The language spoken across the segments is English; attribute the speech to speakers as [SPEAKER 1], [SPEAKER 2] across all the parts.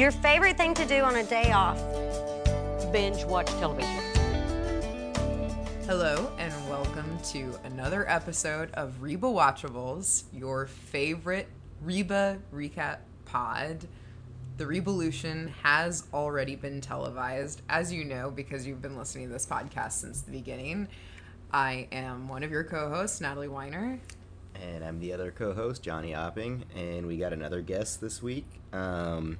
[SPEAKER 1] Your favorite thing to do on a day off?
[SPEAKER 2] Binge watch television.
[SPEAKER 3] Hello, and welcome to another episode of Reba Watchables, your favorite Reba recap pod. The Revolution has already been televised, as you know, because you've been listening to this podcast since the beginning. I am one of your co hosts, Natalie Weiner.
[SPEAKER 4] And I'm the other co-host, Johnny Opping, and we got another guest this week. Um,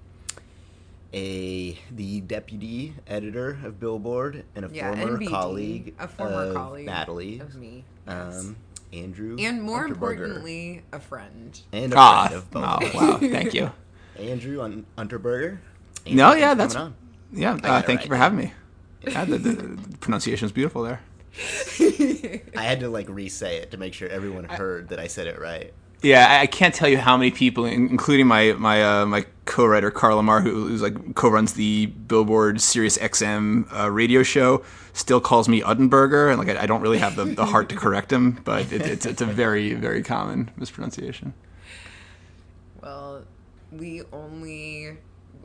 [SPEAKER 4] a the deputy editor of Billboard and a
[SPEAKER 3] Yeah,
[SPEAKER 4] former
[SPEAKER 3] NBD,
[SPEAKER 4] colleague,
[SPEAKER 3] a former
[SPEAKER 4] of
[SPEAKER 3] colleague
[SPEAKER 4] Natalie,
[SPEAKER 3] Of me. yes.
[SPEAKER 4] um, Andrew,
[SPEAKER 3] and more importantly, a friend.
[SPEAKER 4] and a
[SPEAKER 5] Ah,
[SPEAKER 4] friend of both.
[SPEAKER 5] oh, wow, thank you.
[SPEAKER 4] Andrew on Unterberger.
[SPEAKER 5] No, yeah, that's-
[SPEAKER 4] for coming
[SPEAKER 5] Yeah, uh, thank
[SPEAKER 4] right.
[SPEAKER 5] you for having me. Yeah, the, the, the pronunciation is beautiful there.
[SPEAKER 4] I had to like re-say it to make sure everyone heard that I said it right.
[SPEAKER 5] Yeah, I, can't tell you how many people, including my my uh, my co-writer Carl Lamarre, who, who's like co-runs the Billboard Sirius XM uh, radio show, still calls me Uddenberger, and like I, I don't really have the, the heart to correct him, but it, it's it's a very very common mispronunciation.
[SPEAKER 3] Well, we only,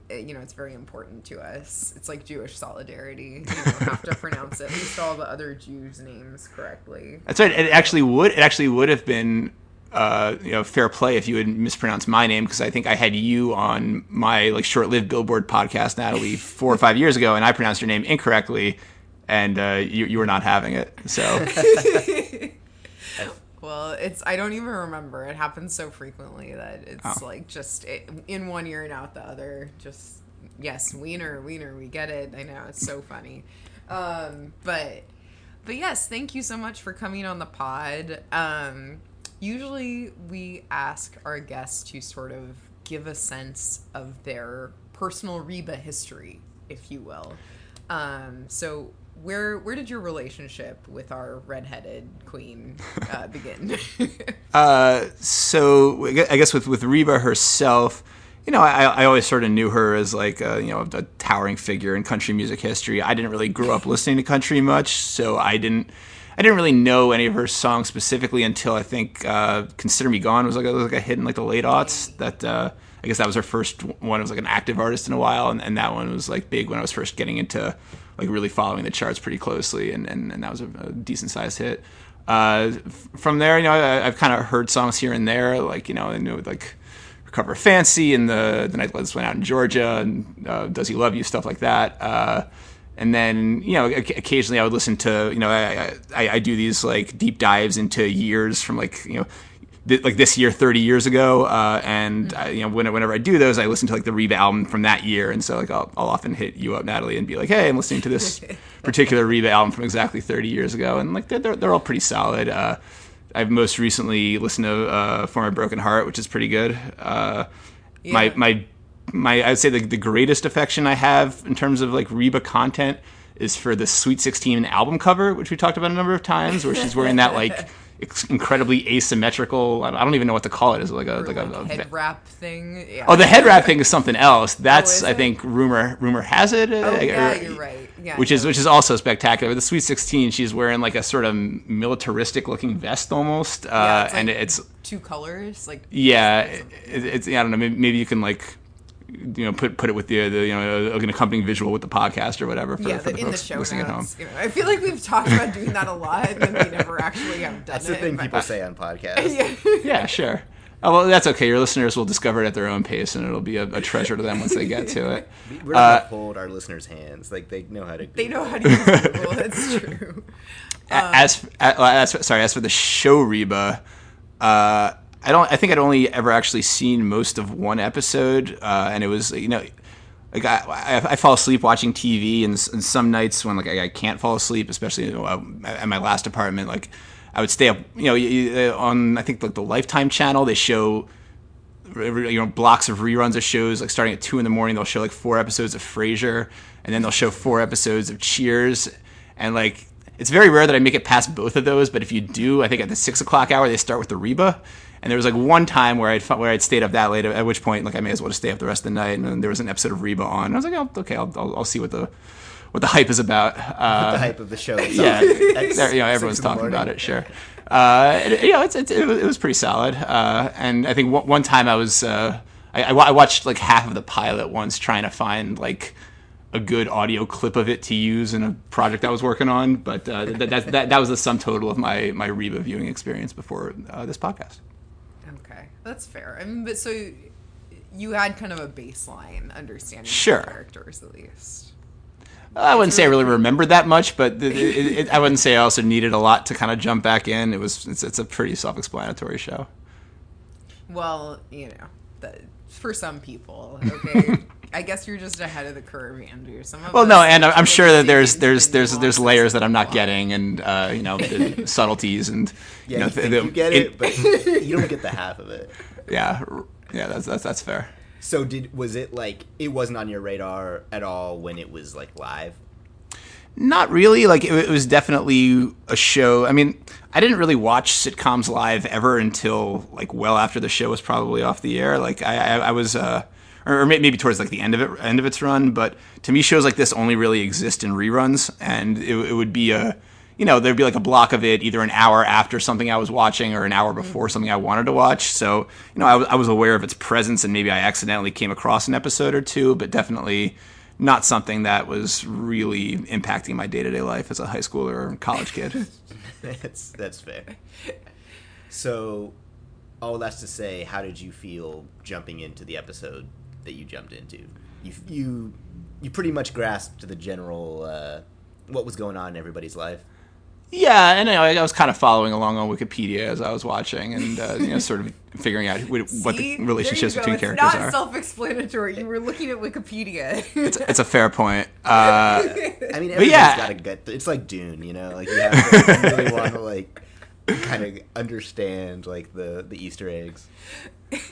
[SPEAKER 3] eh, you know, it's very important to us. It's like Jewish solidarity. You don't have to pronounce at least all the other Jews' names correctly.
[SPEAKER 5] That's right. It actually would. It actually would have been, uh, you know, fair play if you had mispronounced my name because I think I had you on my like short-lived Billboard podcast, Natalie, four or five years ago, and I pronounced your name incorrectly, and uh, you you were not having it. So
[SPEAKER 3] Well, it's I don't even remember. It happens so frequently that it's
[SPEAKER 5] Oh.
[SPEAKER 3] like just it, in one ear and out the other. Just yes, wiener, wiener. We get it. I know it's so funny. Um, but but yes, thank you so much for coming on the pod. Um, usually we ask our guests to sort of give a sense of their personal Reba history, if you will. Um, so where where did your relationship with our redheaded queen uh, begin?
[SPEAKER 5] Uh, so I guess with with Reba herself, you know, I, I always sort of knew her as like a, you know a towering figure in country music history. I didn't really grow up listening to country much, so I didn't. I didn't really know any of her songs specifically until I think uh, "Consider Me Gone" was like a, was like a hit in like the late aughts. That uh, I guess that was her first one. It was like an active artist in a while, and, and that one was like big when I was first getting into like really following the charts pretty closely, and, and, and that was a, a decent sized hit. Uh, from there, you know, I, I've kind of heard songs here and there, like you know, like "Recover Fancy" and the the night lights went out in Georgia, and uh, "Does He Love You" stuff like that. And then you know, occasionally I would listen to you know, I, I, I do these like deep dives into years from like you know. th- Like this year, thirty years ago, uh, and I, you know, when- whenever I do those, I listen to like the Reba album from that year, and so like I'll, I'll often hit you up, Natalie, and be like, "Hey, I'm listening to this particular Reba album from exactly 30 years ago," and like they're they're, they're all pretty solid. Uh, I've most recently listened to uh, "For My Broken Heart," which is pretty good. Uh, My my my I'd say the, the greatest affection I have in terms of like Reba content is for the Sweet 16 album cover, which we talked about a number of times, where she's wearing that like incredibly asymmetrical. I don't- even know what to call it. Is it like a like, a, a
[SPEAKER 3] head wrap thing. Yeah.
[SPEAKER 5] Oh, the head wrap thing is something else. That's
[SPEAKER 3] is
[SPEAKER 5] I think rumor rumor has it.
[SPEAKER 3] Oh,
[SPEAKER 5] uh,
[SPEAKER 3] yeah, you're right. Yeah,
[SPEAKER 5] which is which is also spectacular. The Sweet Sixteen, she's wearing like a sort of militaristic looking vest almost, uh,
[SPEAKER 3] Yeah, it's like-
[SPEAKER 5] and it's
[SPEAKER 3] two colors. Like
[SPEAKER 5] yeah, it, it's I don't know. Maybe, maybe you can like you know put put it with the, the you know an accompanying visual with the podcast or whatever for,
[SPEAKER 3] yeah,
[SPEAKER 5] for
[SPEAKER 3] the,
[SPEAKER 5] the
[SPEAKER 3] in the show
[SPEAKER 5] listening at home.
[SPEAKER 3] notes. You know, I feel like we've talked about doing that a lot, and we never actually have done
[SPEAKER 4] That's
[SPEAKER 3] it.
[SPEAKER 4] the thing
[SPEAKER 3] but-
[SPEAKER 4] people say on podcasts.
[SPEAKER 3] Yeah.
[SPEAKER 5] Yeah, sure. Oh, well, that's okay. Your listeners will discover it at their own pace, and it'll be a, a treasure to them once they get to it.
[SPEAKER 4] We're not gonna hold our listeners' hands. Like they know how to.
[SPEAKER 3] They know how to use Google. That's true.
[SPEAKER 5] A- as, as sorry, as for the show Reba, uh, I don't. I think I'd only ever actually seen most of one episode, uh, and it was you know. Like I, I, fall asleep watching TV, and, and some nights when like I, I can't fall asleep, especially you know, uh, at my last apartment, like I would stay up. You know, y- on I think like the Lifetime channel, they show you know blocks of reruns of shows like starting at two in the morning they'll show like four episodes of frasier and then they'll show four episodes of cheers and like it's very rare that i make it past both of those but if you do i think at the six o'clock hour they start with the reba and there was like one time where i'd where i'd stayed up that late at which point like i may as well just stay up the rest of the night and then there was an episode of reba on and i was like oh, okay I'll, I'll, I'll see what the what the hype is about uh,
[SPEAKER 4] the hype of the show.
[SPEAKER 5] yeah, there- you know, everyone's talking about it. Sure. Uh, it, you know, it's, it's, it, was, it was pretty solid. Uh, and I think one, one time I was uh, I, I, watched like half of the pilot once, trying to find like a good audio clip of it to use in a project I was working on. But uh, that, that, that that was the sum total of my my Reba viewing experience before uh, this podcast.
[SPEAKER 3] That's fair. I mean, but so you had kind of a baseline understanding
[SPEAKER 5] Sure.
[SPEAKER 3] of the characters at least.
[SPEAKER 5] I wouldn't say I really remembered that much, but it, it, it, I wouldn't say I also needed a lot to kind of jump back in. It was it's, it's a pretty self-explanatory show.
[SPEAKER 3] Well, you know, the, for some people, okay. I guess you're just ahead of the curve, Andrew. Some of
[SPEAKER 5] Well, no, and I'm I'm sure that there's there's there's there's layers that I'm not getting, and uh, you know the subtleties and
[SPEAKER 4] Yeah,
[SPEAKER 5] you know
[SPEAKER 4] you, think
[SPEAKER 5] the-
[SPEAKER 4] you get
[SPEAKER 5] it-
[SPEAKER 4] it, but you don't get the half of it.
[SPEAKER 5] yeah, yeah, that's that's that's fair.
[SPEAKER 4] So did was it like it wasn't on your radar at all when it was like live?
[SPEAKER 5] Not really. Like it, it was definitely a show. I mean, I didn't really watch sitcoms live ever until like well after the show was probably off the air. Like I, I, I was, uh, or, maybe towards like the end of it, end of its run. But to me, shows like this only really exist in reruns, and it, it would be a, you know, there'd be like a block of it either an hour after something I was watching or an hour mm-hmm. before something I wanted to watch. So you know, I was, I was aware of its presence, and maybe I accidentally came across an episode or two, but definitely not something that was really impacting my day to day life as a high schooler or college kid.
[SPEAKER 4] that's that's fair. So, all that's to say, how did you feel jumping into the episode that you jumped into? You you you pretty much grasped the general uh, what was going on in everybody's life.
[SPEAKER 5] yeah, and I, I was kind of following along on Wikipedia as I was watching and uh, you know, sort of figuring out what, what the relationships between
[SPEAKER 3] go.
[SPEAKER 5] characters
[SPEAKER 3] it's not
[SPEAKER 5] are.
[SPEAKER 3] self-explanatory. You were looking at Wikipedia.
[SPEAKER 5] it's, it's a fair point. Uh,
[SPEAKER 4] I mean, everybody's
[SPEAKER 5] yeah.
[SPEAKER 4] got to get. It's like Dune, you know. Like you have to you really want to like kind of understand like the the Easter eggs.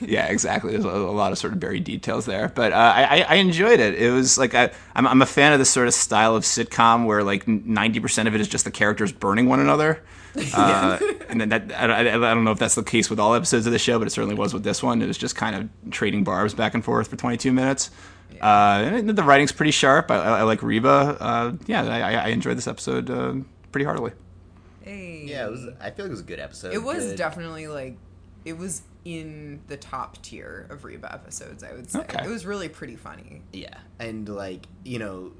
[SPEAKER 5] yeah, exactly. There's a, a lot of sort of buried details there, but uh, I, I- enjoyed it. It was like I, I'm, I'm a fan of this sort of style of sitcom where like 90 percent of it is just the characters burning one another. Uh, and then that I, I, I don't know if that's the case with all episodes of the show, but it certainly was with this one. It was just kind of trading barbs back and forth for 22 minutes. Uh, and the writing's pretty sharp. I, I, like Reba. Uh, yeah, I enjoyed this episode uh, pretty heartily.
[SPEAKER 3] Hey.
[SPEAKER 4] Yeah, it was. I feel like it was a good episode.
[SPEAKER 3] It was
[SPEAKER 4] Good-
[SPEAKER 3] definitely like it was in the top tier of Reba episodes. I would say
[SPEAKER 5] Okay.
[SPEAKER 3] it was really pretty funny.
[SPEAKER 4] Yeah, and like you know,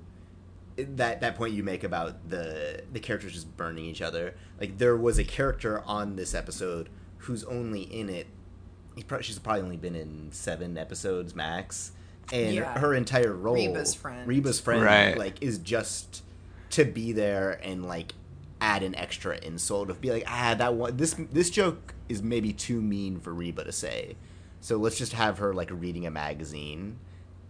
[SPEAKER 4] that that point you make about the the characters just burning each other. Like there was a character on this episode who's only in it. He's probably, she's probably only been in seven episodes max, and
[SPEAKER 3] Yeah.
[SPEAKER 4] her entire role,
[SPEAKER 3] Reba's friend.
[SPEAKER 4] Reba's friend,
[SPEAKER 5] Right.
[SPEAKER 4] like is just to be there and like add an extra insult of be like ah that one this this joke is maybe too mean for Reba to say, so let's just have her like reading a magazine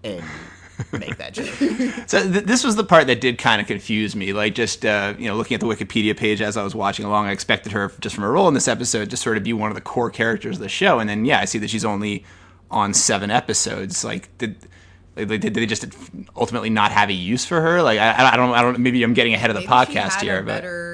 [SPEAKER 4] and make that joke.
[SPEAKER 5] So th- this was the part that did kind of confuse me. Like just uh, you know, looking at the Wikipedia page as I was watching along, I expected her just from her role in this episode to sort of be one of the core characters of the show, and then yeah, I see that she's only on seven episodes. Like did. Like, did, did they just ultimately not have a use for her? Like I, I don't, I don't. Maybe I'm getting ahead of the
[SPEAKER 3] Maybe she
[SPEAKER 5] podcast
[SPEAKER 3] had
[SPEAKER 5] here,
[SPEAKER 3] a
[SPEAKER 5] but
[SPEAKER 3] better,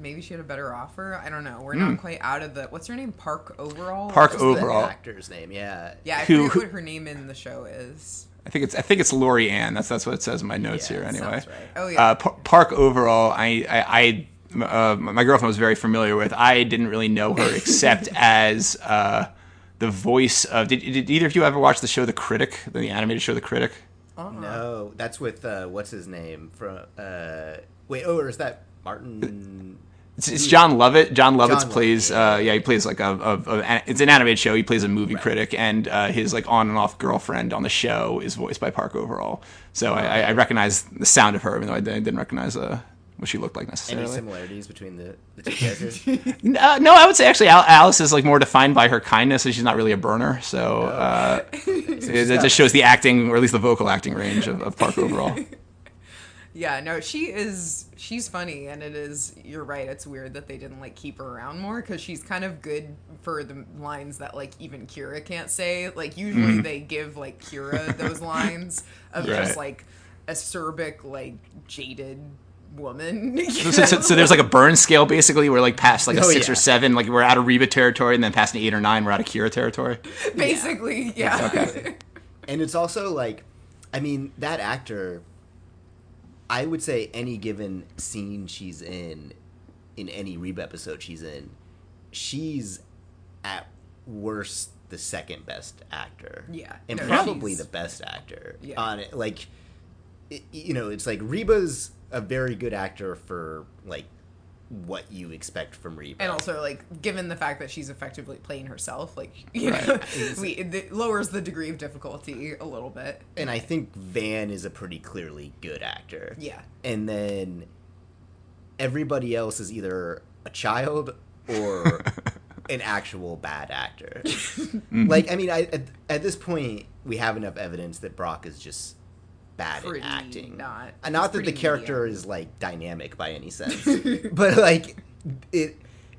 [SPEAKER 3] maybe she had a better offer. I don't know. We're not quite out of the. What's her name? Park Overall.
[SPEAKER 5] Park
[SPEAKER 3] What's the-
[SPEAKER 5] Overall.
[SPEAKER 4] The actor's name, yeah.
[SPEAKER 3] Yeah, I
[SPEAKER 5] Who-
[SPEAKER 3] forget
[SPEAKER 5] who-
[SPEAKER 3] what her name in the show is.
[SPEAKER 5] I think it's I think it's Lori Ann. That's that's what it says in my notes
[SPEAKER 4] Yeah,
[SPEAKER 5] here. Anyway,
[SPEAKER 3] right. Oh yeah.
[SPEAKER 5] uh, Par- Park Overall, I, I, I uh, my girlfriend was very familiar with. I didn't really know her except as uh, the voice of. Did, did either of you ever watch the show The Critic, the animated show The Critic?
[SPEAKER 4] Oh no, that's with uh, what's his name from? Uh, wait, oh, or is that Martin?
[SPEAKER 5] It's, Jon Lovitz. Jon Lovitz
[SPEAKER 4] John
[SPEAKER 5] plays.
[SPEAKER 4] Lovitz, yeah.
[SPEAKER 5] Uh, yeah, he plays like a, a, a. It's an animated show. He plays a movie critic, and uh, his like on and off girlfriend on the show is voiced by Park Overall. So I, I, I recognize the sound of her, even though I didn't recognize uh, what she looked like necessarily.
[SPEAKER 4] Any similarities between the, the two characters?
[SPEAKER 5] Uh, no, I would say actually Alice is like more defined by her kindness, and she's not really a burner. So uh, it, it just shows the acting, or at least the vocal acting range of, of Park Overall.
[SPEAKER 3] Yeah, no, she is. She's funny, and it is. You're right. It's weird that they didn't like keep her around more because she's kind of good for the lines that like even Kyra can't say. Like usually mm-hmm. they give like Kyra those lines of
[SPEAKER 5] Right.
[SPEAKER 3] just like acerbic, like jaded woman. you
[SPEAKER 5] So, so, so there's like a burn scale basically. We're like past like a
[SPEAKER 4] Oh,
[SPEAKER 5] six
[SPEAKER 4] yeah.
[SPEAKER 5] or seven, like we're out of Reba territory, and then past an eight or nine, we're out of Kyra territory.
[SPEAKER 3] basically, yeah.
[SPEAKER 5] Okay.
[SPEAKER 4] and it's also like, I mean, that actor. I would say any given scene she's in, in any Reba episode she's in, she's at worst the second best actor.
[SPEAKER 3] Yeah.
[SPEAKER 4] and
[SPEAKER 3] No,
[SPEAKER 4] probably the best actor
[SPEAKER 3] Yeah.
[SPEAKER 4] on it. Like, it, you know, it's like Reba's a very good actor for like what you expect from Reba,
[SPEAKER 3] and also like given the fact that she's effectively playing herself like you
[SPEAKER 5] Right.
[SPEAKER 3] know we it lowers the degree of difficulty a little bit
[SPEAKER 4] and I think Van is a pretty clearly good actor.
[SPEAKER 3] yeah
[SPEAKER 4] and then everybody else is either a child or an actual bad actor. Mm-hmm. Like, I mean, I at, at this point we have enough evidence that Brock is just bad at acting.
[SPEAKER 3] not-
[SPEAKER 4] Uh, not that the character
[SPEAKER 3] mediocre.
[SPEAKER 4] is like dynamic by any sense, but like it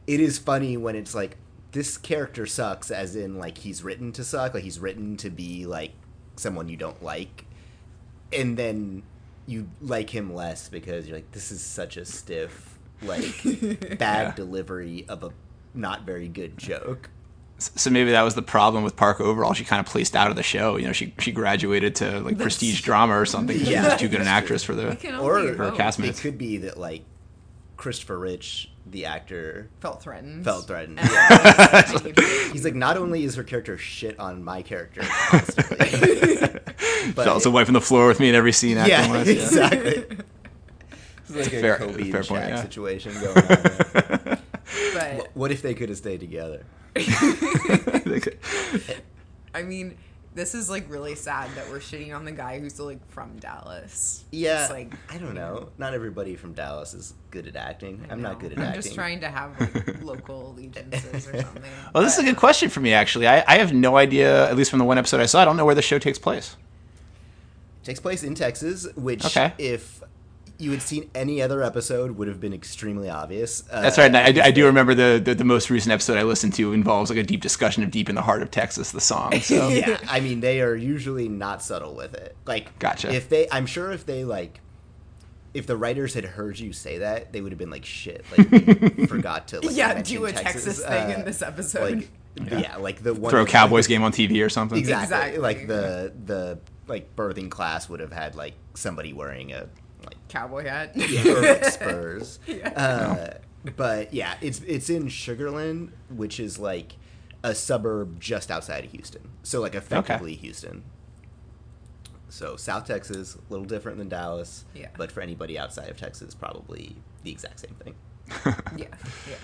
[SPEAKER 4] it is funny when it's like this character sucks, as in like he's written to suck, like he's written to be like someone you don't like, and then you like him less because you're like, this is such a stiff, like bad
[SPEAKER 5] Yeah.
[SPEAKER 4] delivery of a not very good joke.
[SPEAKER 5] So maybe that was the problem with Park Overall. She kind of placed out of the show. You know, she she graduated to like prestige drama or something. because
[SPEAKER 4] Yeah.
[SPEAKER 5] She was too good an actress for the.
[SPEAKER 4] Or her
[SPEAKER 5] castmates.
[SPEAKER 4] It could be that like Christopher Rich, the actor,
[SPEAKER 3] felt threatened
[SPEAKER 4] felt threatened. Yeah. He's like, not only is her character shit on my character but
[SPEAKER 5] She's also wiping the floor with me in every scene.
[SPEAKER 4] yeah,
[SPEAKER 5] acting wise, yeah.
[SPEAKER 4] exactly. It's like a
[SPEAKER 5] Fair-
[SPEAKER 4] Kobe and
[SPEAKER 5] fair
[SPEAKER 4] Shaq
[SPEAKER 5] point, yeah.
[SPEAKER 4] situation going on. There.
[SPEAKER 3] But
[SPEAKER 4] What if they could have stayed together?
[SPEAKER 3] i mean this is like really sad that we're shitting on the guy who's like from dallas
[SPEAKER 4] Yeah,
[SPEAKER 3] It's like
[SPEAKER 4] I don't know. Not everybody from Dallas is good at acting. I'm not good at
[SPEAKER 3] i'm
[SPEAKER 4] acting.
[SPEAKER 3] just trying to have like local allegiances or something
[SPEAKER 5] well, this is a good uh, question for me actually. I, I have no idea, at least from the one episode I saw. I don't know where the show takes place.
[SPEAKER 4] takes place in Texas, which
[SPEAKER 5] Okay.
[SPEAKER 4] if you had seen any other episode would have been extremely obvious. Uh,
[SPEAKER 5] That's right. And I, I do- I do remember the, the the most recent episode I listened to involves like a deep discussion of "Deep in the Heart of Texas," the song. So
[SPEAKER 4] yeah, I mean they are usually not subtle with it. Like,
[SPEAKER 5] Gotcha.
[SPEAKER 4] If they, I'm sure if they like, if the writers had heard you say that, they would have been like, "Shit!" Like, forgot to like,
[SPEAKER 3] yeah do a texas, thing
[SPEAKER 4] uh,
[SPEAKER 3] in this episode
[SPEAKER 4] Like, yeah. like the one
[SPEAKER 5] throw a
[SPEAKER 4] like,
[SPEAKER 5] Cowboys game on TV or something.
[SPEAKER 4] Exactly.
[SPEAKER 3] Exactly.
[SPEAKER 4] Like the the like birthing class would have had like somebody wearing a like
[SPEAKER 3] cowboy hat
[SPEAKER 4] perfect Spurs.
[SPEAKER 3] Yeah.
[SPEAKER 4] Uh, but yeah, it's it's in Sugarland, which is like a suburb just outside of Houston. So like effectively Houston. So South Texas, a little different than Dallas.
[SPEAKER 3] Yeah.
[SPEAKER 4] But for anybody outside of Texas, probably the exact same thing.
[SPEAKER 3] yeah yeah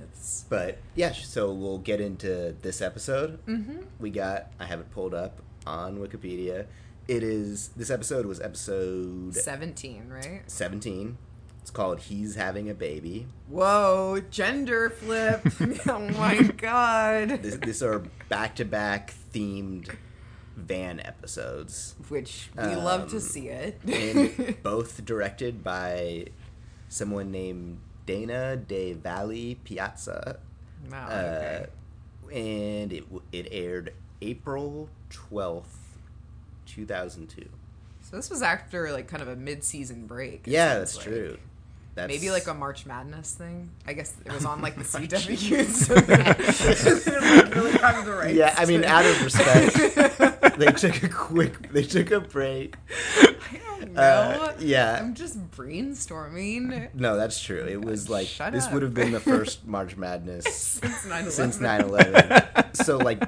[SPEAKER 3] it's
[SPEAKER 4] But yeah, so we'll get into this episode. Mm-hmm. We got I have it pulled up on Wikipedia. It is this episode was episode
[SPEAKER 3] 17 right
[SPEAKER 4] seventeen. It's called "He's Having a Baby."
[SPEAKER 3] Whoa, gender flip. oh my god.
[SPEAKER 4] This, these are back-to-back themed van episodes,
[SPEAKER 3] Which we love to
[SPEAKER 4] Um,
[SPEAKER 3] see it.
[SPEAKER 4] and both directed by someone named Dana deVally Piazza.
[SPEAKER 3] wow,
[SPEAKER 4] Uh,
[SPEAKER 3] okay.
[SPEAKER 4] and it it aired April twelfth, two thousand two.
[SPEAKER 3] So this was after like kind of a mid-season break.
[SPEAKER 4] Yeah, that's
[SPEAKER 3] like.
[SPEAKER 4] true. That's
[SPEAKER 3] Maybe like a March Madness thing. I guess it was on like the CW. So they really have the rights
[SPEAKER 4] yeah. I mean, out of respect, they took a quick. They took a break.
[SPEAKER 3] I don't know.
[SPEAKER 4] Uh, yeah.
[SPEAKER 3] I'm just brainstorming
[SPEAKER 4] No, that's true. It was like this
[SPEAKER 3] up.
[SPEAKER 4] would have been the first March Madness
[SPEAKER 3] since 9/11.
[SPEAKER 4] since 9/11. so like,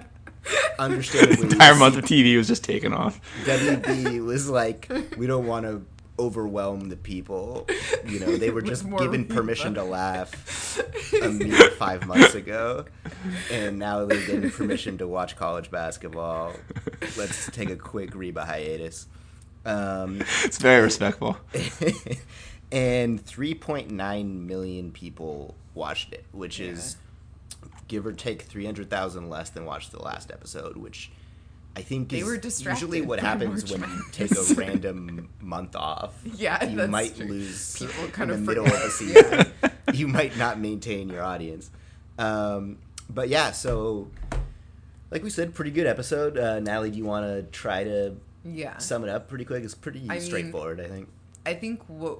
[SPEAKER 4] understandably,
[SPEAKER 5] The entire month of TV was just taken off.
[SPEAKER 4] WB was like, we don't want to overwhelm the people. You know, they were just given permission to laugh a mere five months ago, and now they're getting permission to watch college basketball. Let's take a quick Reba hiatus. Um,
[SPEAKER 5] It's very respectful.
[SPEAKER 4] and 3.9 million people watched it, which is give or take 300,000 less than watched the last episode, which I think
[SPEAKER 3] They
[SPEAKER 4] is
[SPEAKER 3] were
[SPEAKER 4] usually what happens when you take a random month off.
[SPEAKER 3] Yeah,
[SPEAKER 4] you might
[SPEAKER 3] true.
[SPEAKER 4] lose
[SPEAKER 3] People kind
[SPEAKER 4] in
[SPEAKER 3] kind
[SPEAKER 4] the
[SPEAKER 3] of
[SPEAKER 4] middle of a season. you might not maintain your audience. Um, but yeah, so like we said, pretty good episode. Uh, Natalie, do you want to try to
[SPEAKER 3] Yeah.
[SPEAKER 4] sum it up pretty quick? It's pretty
[SPEAKER 3] I mean-
[SPEAKER 4] straightforward, I think.
[SPEAKER 3] I think what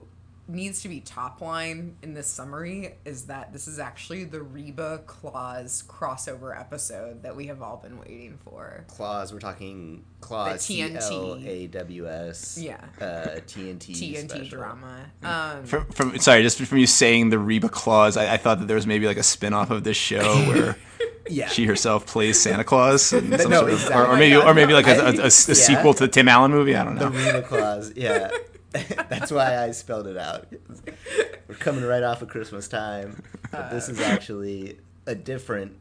[SPEAKER 3] needs to be top line in this summary is that this is actually the Reba Claws crossover episode that we have all been waiting for.
[SPEAKER 4] Claws. We're talking Claws.
[SPEAKER 3] The TNT.
[SPEAKER 4] C L A W S.
[SPEAKER 3] Yeah.
[SPEAKER 4] Uh, TNT.
[SPEAKER 3] TNT
[SPEAKER 4] special.
[SPEAKER 3] drama. Um,
[SPEAKER 5] From, from sorry, just from you saying the Reba clause, I, I thought that there was maybe like a spin off of this show where
[SPEAKER 4] Yeah.
[SPEAKER 5] she herself plays Santa Claus, in some
[SPEAKER 4] No,
[SPEAKER 5] sort of-
[SPEAKER 4] exactly.
[SPEAKER 5] or, or maybe, or maybe like a,
[SPEAKER 4] I
[SPEAKER 5] a, a,
[SPEAKER 4] think-
[SPEAKER 5] a
[SPEAKER 4] yeah.
[SPEAKER 5] sequel to the Tim Allen movie. I don't know. The.
[SPEAKER 4] Reba Claus, yeah. That's why I spelled it out. We're coming right off of Christmas time. But this is actually a different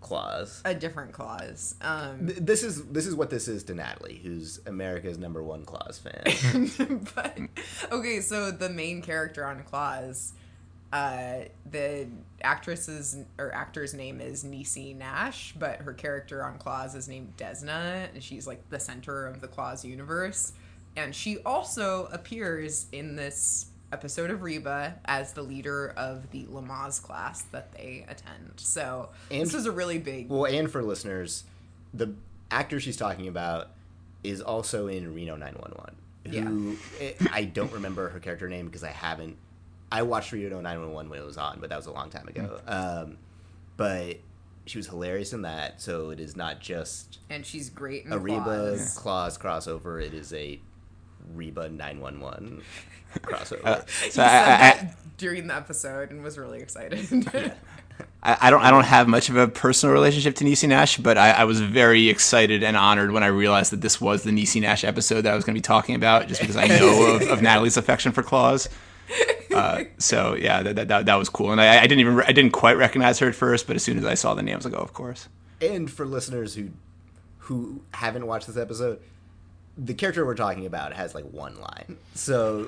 [SPEAKER 4] clause.
[SPEAKER 3] a different clause. Um,
[SPEAKER 4] Th- This is this is what this is to Natalie, who's America's number one Claws fan.
[SPEAKER 3] but okay, so the main character on Claws, uh, the actress's or actor's name is Niecy Nash, but her character on Claws is named Desna, and she's like the center of the Claws universe. And she also appears in this episode of Reba as the leader of the Lamaze class that they attend. So
[SPEAKER 4] And-
[SPEAKER 3] this is a really big.
[SPEAKER 4] well, and for listeners, the actor she's talking about is also in Reno 911. Who eh, I don't remember her character name because I haven't. I watched Reno 911 when it was on, but that was a long time ago. Um, but she was hilarious in that, so it is not just
[SPEAKER 3] and she's great in
[SPEAKER 4] a Reba. Claws crossover. It is a Reba 911 crossover.
[SPEAKER 5] Uh,
[SPEAKER 3] He
[SPEAKER 5] so I,
[SPEAKER 3] said
[SPEAKER 5] I, I,
[SPEAKER 3] during the episode and was really excited.
[SPEAKER 5] I, I don't I don't have much of a personal relationship to Niecy Nash, but I, I was very excited and honored when I realized that this was the Niecy Nash episode that I was going to be talking about, just because I know of, of Natalie's affection for Claws. Uh, so yeah, that, that, that, that was cool, and I, I didn't even I didn't quite recognize her at first, but as soon as I saw the name, I was like, oh, of course.
[SPEAKER 4] and for listeners who who haven't watched this episode, the character we're talking about has like one line. So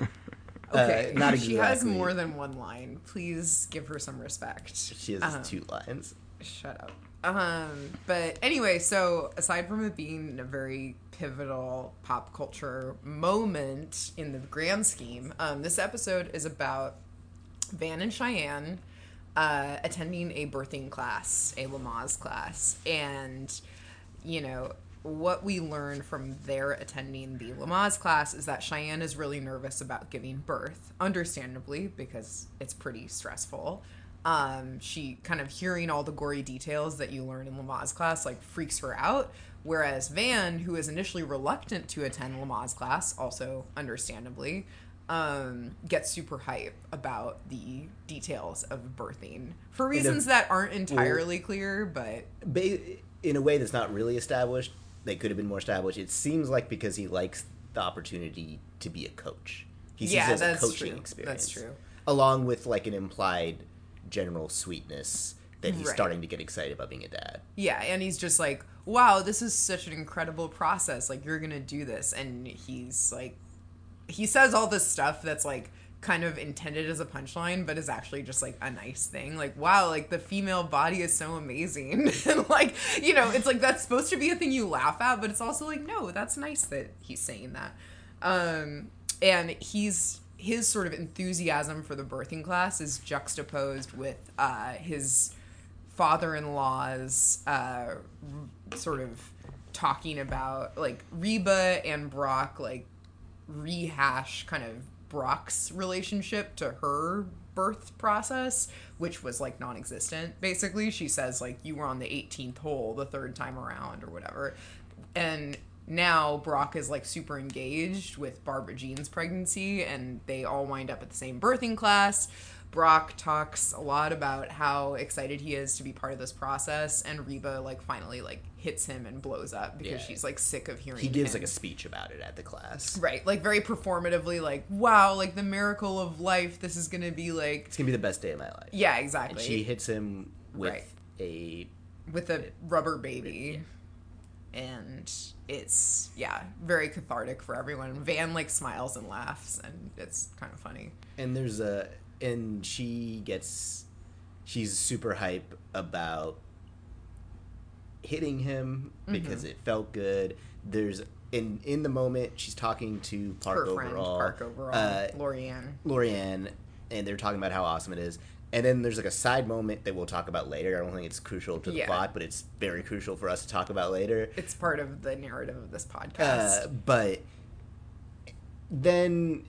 [SPEAKER 3] okay,
[SPEAKER 4] uh, not
[SPEAKER 3] she has more than one line. Please give her some respect.
[SPEAKER 4] She has
[SPEAKER 3] Um,
[SPEAKER 4] two lines.
[SPEAKER 3] Shut up. Um, but anyway, so aside from it being a very pivotal pop culture moment in the grand scheme, um, this episode is about Van and Cheyenne uh, attending a birthing class, a Lamaze class, and you know what we learn from their attending the Lamaze class is that Cheyenne is really nervous about giving birth, understandably because it's pretty stressful. Um, she kind of hearing all the gory details that you learn in Lamaze class like freaks her out. Whereas Van, who is initially reluctant to attend Lamaze class, also understandably, um, gets super hype about the details of birthing for reasons that aren't entirely clear, but
[SPEAKER 4] Ba- in a way that's not really established, that could have been more established. It seems like because he likes the opportunity to be a coach. He sees
[SPEAKER 3] Yeah,
[SPEAKER 4] it as a coaching
[SPEAKER 3] true.
[SPEAKER 4] experience.
[SPEAKER 3] That's true.
[SPEAKER 4] Along with like an implied general sweetness that he's
[SPEAKER 3] Right.
[SPEAKER 4] starting to get excited about being a dad.
[SPEAKER 3] Yeah, and he's just like, wow, this is such an incredible process. Like, you're going to do this. And he's like, he says all this stuff that's like kind of intended as a punchline, but is actually just like a nice thing. Like, wow, like the female body is so amazing. and like, you know, it's like that's supposed to be a thing you laugh at, but it's also like, no, that's nice that he's saying that. Um, and he's his sort of enthusiasm for the birthing class is juxtaposed with uh, his father-in-law's uh, sort of talking about like Reba and Brock like rehash kind of Brock's relationship to her birth process, which was like non-existent. Basically, she says like you were on the 18th hole the third time around or whatever, and now Brock is like super engaged with Barbara Jean's pregnancy, and they all wind up at the same birthing class. Brock talks a lot about how excited he is to be part of this process, and Reba like finally like hits him and blows up because
[SPEAKER 4] Yeah.
[SPEAKER 3] she's like sick of hearing.
[SPEAKER 4] He gives
[SPEAKER 3] him.
[SPEAKER 4] like a speech about it at the class.
[SPEAKER 3] Right, like very performatively, like, wow, like the miracle of life, this is gonna be like,
[SPEAKER 4] It's gonna be the best day of my life.
[SPEAKER 3] yeah,
[SPEAKER 4] And
[SPEAKER 3] exactly.
[SPEAKER 4] she hits him with
[SPEAKER 3] Right.
[SPEAKER 4] a
[SPEAKER 3] With a rubber baby. And it's, yeah, very cathartic for everyone. Van, like, smiles and laughs, and it's kind of funny.
[SPEAKER 4] and there's a and she gets she's super hype about hitting him because
[SPEAKER 3] Mm-hmm.
[SPEAKER 4] it felt good there's in in the moment she's talking to park
[SPEAKER 3] Her friend,
[SPEAKER 4] overall
[SPEAKER 3] Park Overall,
[SPEAKER 4] uh,
[SPEAKER 3] Lori Ann.
[SPEAKER 4] Lorianne, and they're talking about how awesome it is and then there's like a side moment that we'll talk about later. I don't think it's crucial to the
[SPEAKER 3] Yeah.
[SPEAKER 4] plot, but it's very crucial for us to talk about later.
[SPEAKER 3] It's part of the narrative of this podcast.
[SPEAKER 4] Uh, but then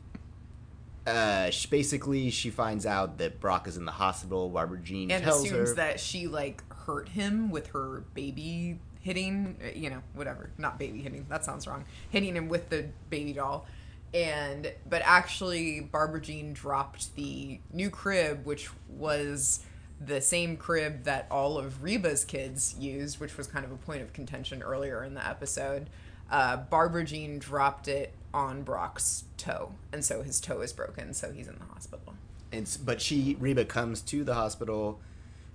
[SPEAKER 4] uh, she, basically she finds out that Brock is in the hospital. Barbara Jean
[SPEAKER 3] and
[SPEAKER 4] tells
[SPEAKER 3] assumes
[SPEAKER 4] her
[SPEAKER 3] that she, like, hurt him with her baby hitting, uh, you know, whatever. Not baby hitting, that sounds wrong. Hitting him with the baby doll. And, but actually, Barbara Jean dropped the new crib, which was the same crib that all of Reba's kids used, which was kind of a point of contention earlier in the episode. Uh, Barbara Jean dropped it on Brock's toe, and so his toe is broken, so he's in the hospital.
[SPEAKER 4] And but she Reba comes to the hospital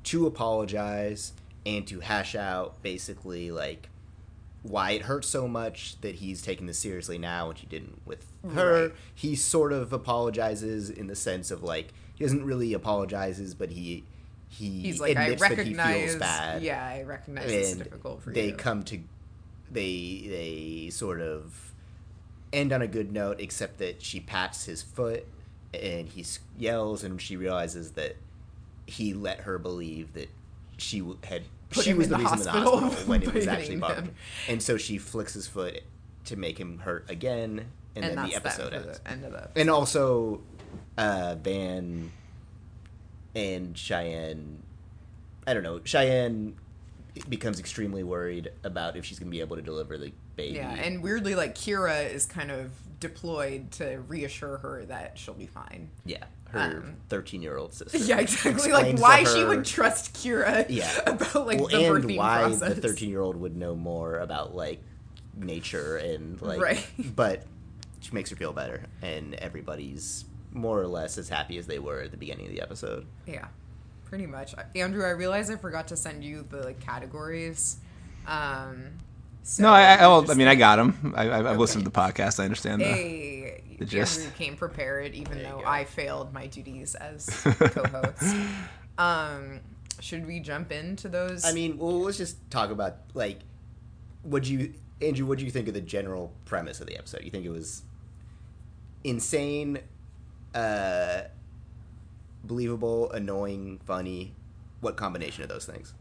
[SPEAKER 4] to apologize and to hash out basically like why it hurts so much that he's taking this seriously now, which he didn't with her.
[SPEAKER 3] Right.
[SPEAKER 4] He sort of apologizes in the sense of like he doesn't really apologizes, but he he
[SPEAKER 3] He's like, I
[SPEAKER 4] admits that he
[SPEAKER 3] recognize,
[SPEAKER 4] feels bad.
[SPEAKER 3] yeah, I recognize it's
[SPEAKER 4] and
[SPEAKER 3] difficult for
[SPEAKER 4] they
[SPEAKER 3] you.
[SPEAKER 4] come to they they sort of end on a good note except that she pats his foot and he yells and she realizes that he let her believe that she had
[SPEAKER 3] Put
[SPEAKER 4] she was the
[SPEAKER 3] the
[SPEAKER 4] reason in the
[SPEAKER 3] hospital
[SPEAKER 4] when it was actually
[SPEAKER 3] him.
[SPEAKER 4] And so she flicks his foot to make him hurt again and, then the episode ends.
[SPEAKER 3] the end of the
[SPEAKER 4] And also uh Van and Cheyenne I don't know, Cheyenne becomes extremely worried about if she's going to be able to deliver the baby.
[SPEAKER 3] Yeah, and weirdly, like Kyra is kind of deployed to reassure her that she'll be fine.
[SPEAKER 4] Yeah, her
[SPEAKER 3] Um,
[SPEAKER 4] 13 year old sister.
[SPEAKER 3] Yeah, exactly. Like why she would trust Kyra
[SPEAKER 4] Yeah.
[SPEAKER 3] about like
[SPEAKER 4] well,
[SPEAKER 3] the
[SPEAKER 4] and
[SPEAKER 3] birthing
[SPEAKER 4] why
[SPEAKER 3] process.
[SPEAKER 4] the 13 year old would know more about like nature and like.
[SPEAKER 3] Right.
[SPEAKER 4] But she makes her feel better, and everybody's more or less as happy as they were at the beginning of the episode.
[SPEAKER 3] Yeah, pretty much. Andrew, I realized I forgot to send you the like, categories. Um, so
[SPEAKER 5] No, I, I, well, I mean, I got him. I, I, I've listened to the podcast. I understand that.
[SPEAKER 3] Hey,
[SPEAKER 5] the gist.
[SPEAKER 3] Andrew came prepared, even
[SPEAKER 4] There
[SPEAKER 3] though
[SPEAKER 4] go.
[SPEAKER 3] I failed my duties as co-host. um, should we jump into those?
[SPEAKER 4] I mean, well, let's just talk about like, what you, Andrew? What do you think of the general premise of the episode? You think it was insane, uh, believable, annoying, funny? What combination of those things?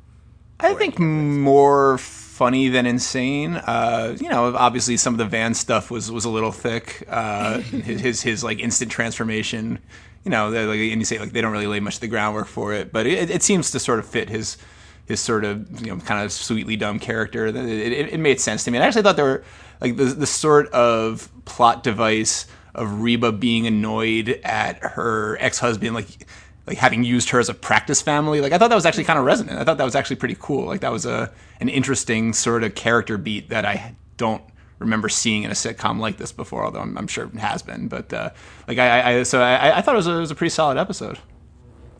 [SPEAKER 5] I think more funny than insane. Uh, you know, obviously some of the van stuff was was a little thick. Uh, his, his his like instant transformation. You know, like, and you say like they don't really lay much of the groundwork for it, but it, it seems to sort of fit his his sort of you know kind of sweetly dumb character. It, it, it made sense to me. And I actually thought there were like the the sort of plot device of Reba being annoyed at her ex husband, like like having used her as a practice family. Like I thought that was actually kind of resonant. I thought that was actually pretty cool. Like that was a an interesting sort of character beat that I don't remember seeing in a sitcom like this before. Although I'm, I'm sure it has been. But uh, like I, I so I, I thought it was a, it was a pretty solid episode.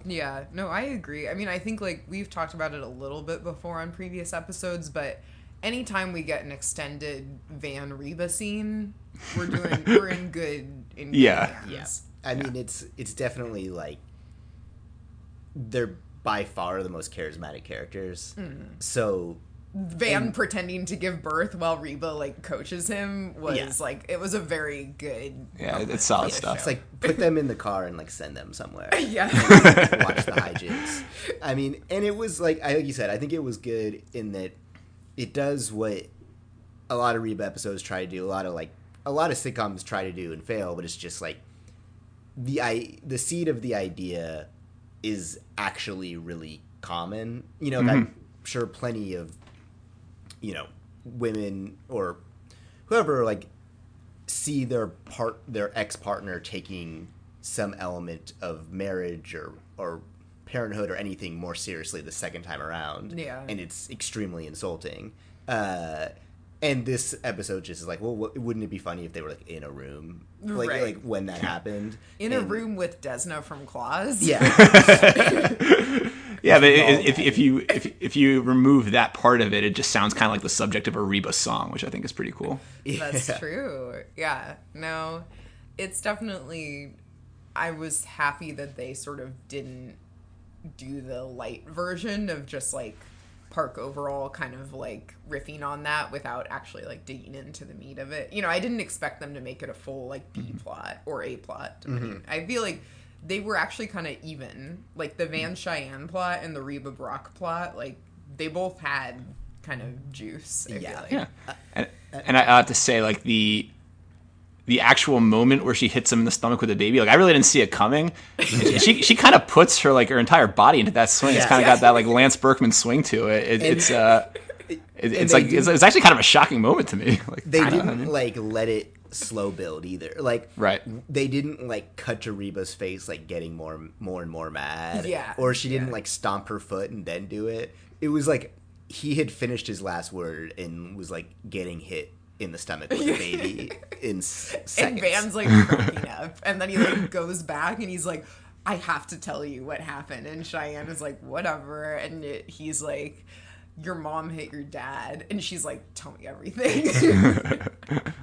[SPEAKER 3] Yeah, no, I agree. I mean, I think like we've talked about it a little bit before on previous episodes, but anytime we get an extended Van Reba scene, we're doing we're in good in good
[SPEAKER 5] Yeah.
[SPEAKER 3] hands.
[SPEAKER 4] I mean, it's it's definitely like they're by far the most charismatic characters.
[SPEAKER 3] Mm-hmm.
[SPEAKER 4] So
[SPEAKER 3] Van pretending to give birth while Reba like coaches him was
[SPEAKER 4] Yeah.
[SPEAKER 3] like it was a very good
[SPEAKER 5] Yeah,
[SPEAKER 3] moment
[SPEAKER 5] it's solid
[SPEAKER 3] for the
[SPEAKER 5] stuff.
[SPEAKER 4] it's like put them in the car and like send them somewhere.
[SPEAKER 3] yeah.
[SPEAKER 4] watch the hijinks. I mean, and it was like I like you said, I think it was good in that it does what a lot of Reba episodes try to do. A lot of like a lot of sitcoms try to do and fail, but it's just like the I the seed of the idea is actually really common. You know, I'm sure plenty of you know women or whoever like see their part their ex partner taking some element of marriage or or parenthood or anything more seriously the second time around.
[SPEAKER 3] Yeah.
[SPEAKER 4] and it's extremely insulting. Uh, and this episode just is like, well, w- wouldn't it be funny if they were like in a room, like
[SPEAKER 3] Right.
[SPEAKER 4] like when that happened
[SPEAKER 3] In a room with Desna from Claws.
[SPEAKER 4] Yeah,
[SPEAKER 5] Yeah, but i- if, if you if, if you remove that part of it, it just sounds kind of like the subject of a Reba song, which I think is pretty cool.
[SPEAKER 3] That's
[SPEAKER 4] Yeah.
[SPEAKER 3] true. Yeah. No, it's definitely. I was happy that they sort of didn't do the light version of just like Park Overall kind of like riffing on that without actually like digging into the meat of it. You know, I didn't expect them to make it a full like B mm-hmm. plot or A plot. depending- mm-hmm. I feel like they were actually kind of even. Like the Van Cheyenne plot and the Reba Brock plot, like they both had kind of juice. I
[SPEAKER 4] Yeah.
[SPEAKER 3] feel like.
[SPEAKER 5] Yeah, and, and I, I have to say, like the the actual moment where she hits him in the stomach with the baby, like I really didn't see it coming. she she kind of puts her like her entire body into that swing. It's kind of got that like Lance Berkman swing to it. it
[SPEAKER 4] And-
[SPEAKER 5] it's uh, it, it's like
[SPEAKER 4] do-
[SPEAKER 5] it's, it's actually kind of a shocking moment to me. Like
[SPEAKER 4] they
[SPEAKER 5] kinda,
[SPEAKER 4] didn't
[SPEAKER 5] I mean.
[SPEAKER 4] like let it slow build either. Like
[SPEAKER 5] Right.
[SPEAKER 4] they didn't like cut to Reba's face like getting more more and more mad.
[SPEAKER 3] Yeah,
[SPEAKER 4] Or she didn't
[SPEAKER 3] yeah.
[SPEAKER 4] like stomp her foot and then do it. It was like he had finished his last word and was like getting hit in the stomach with a baby in s-
[SPEAKER 3] and. Van's like cracking up, and then he like goes back and he's like, "I have to tell you what happened." And Cheyenne is like, "Whatever," and it, he's like, "Your mom hit your dad," and she's like, "Tell me everything."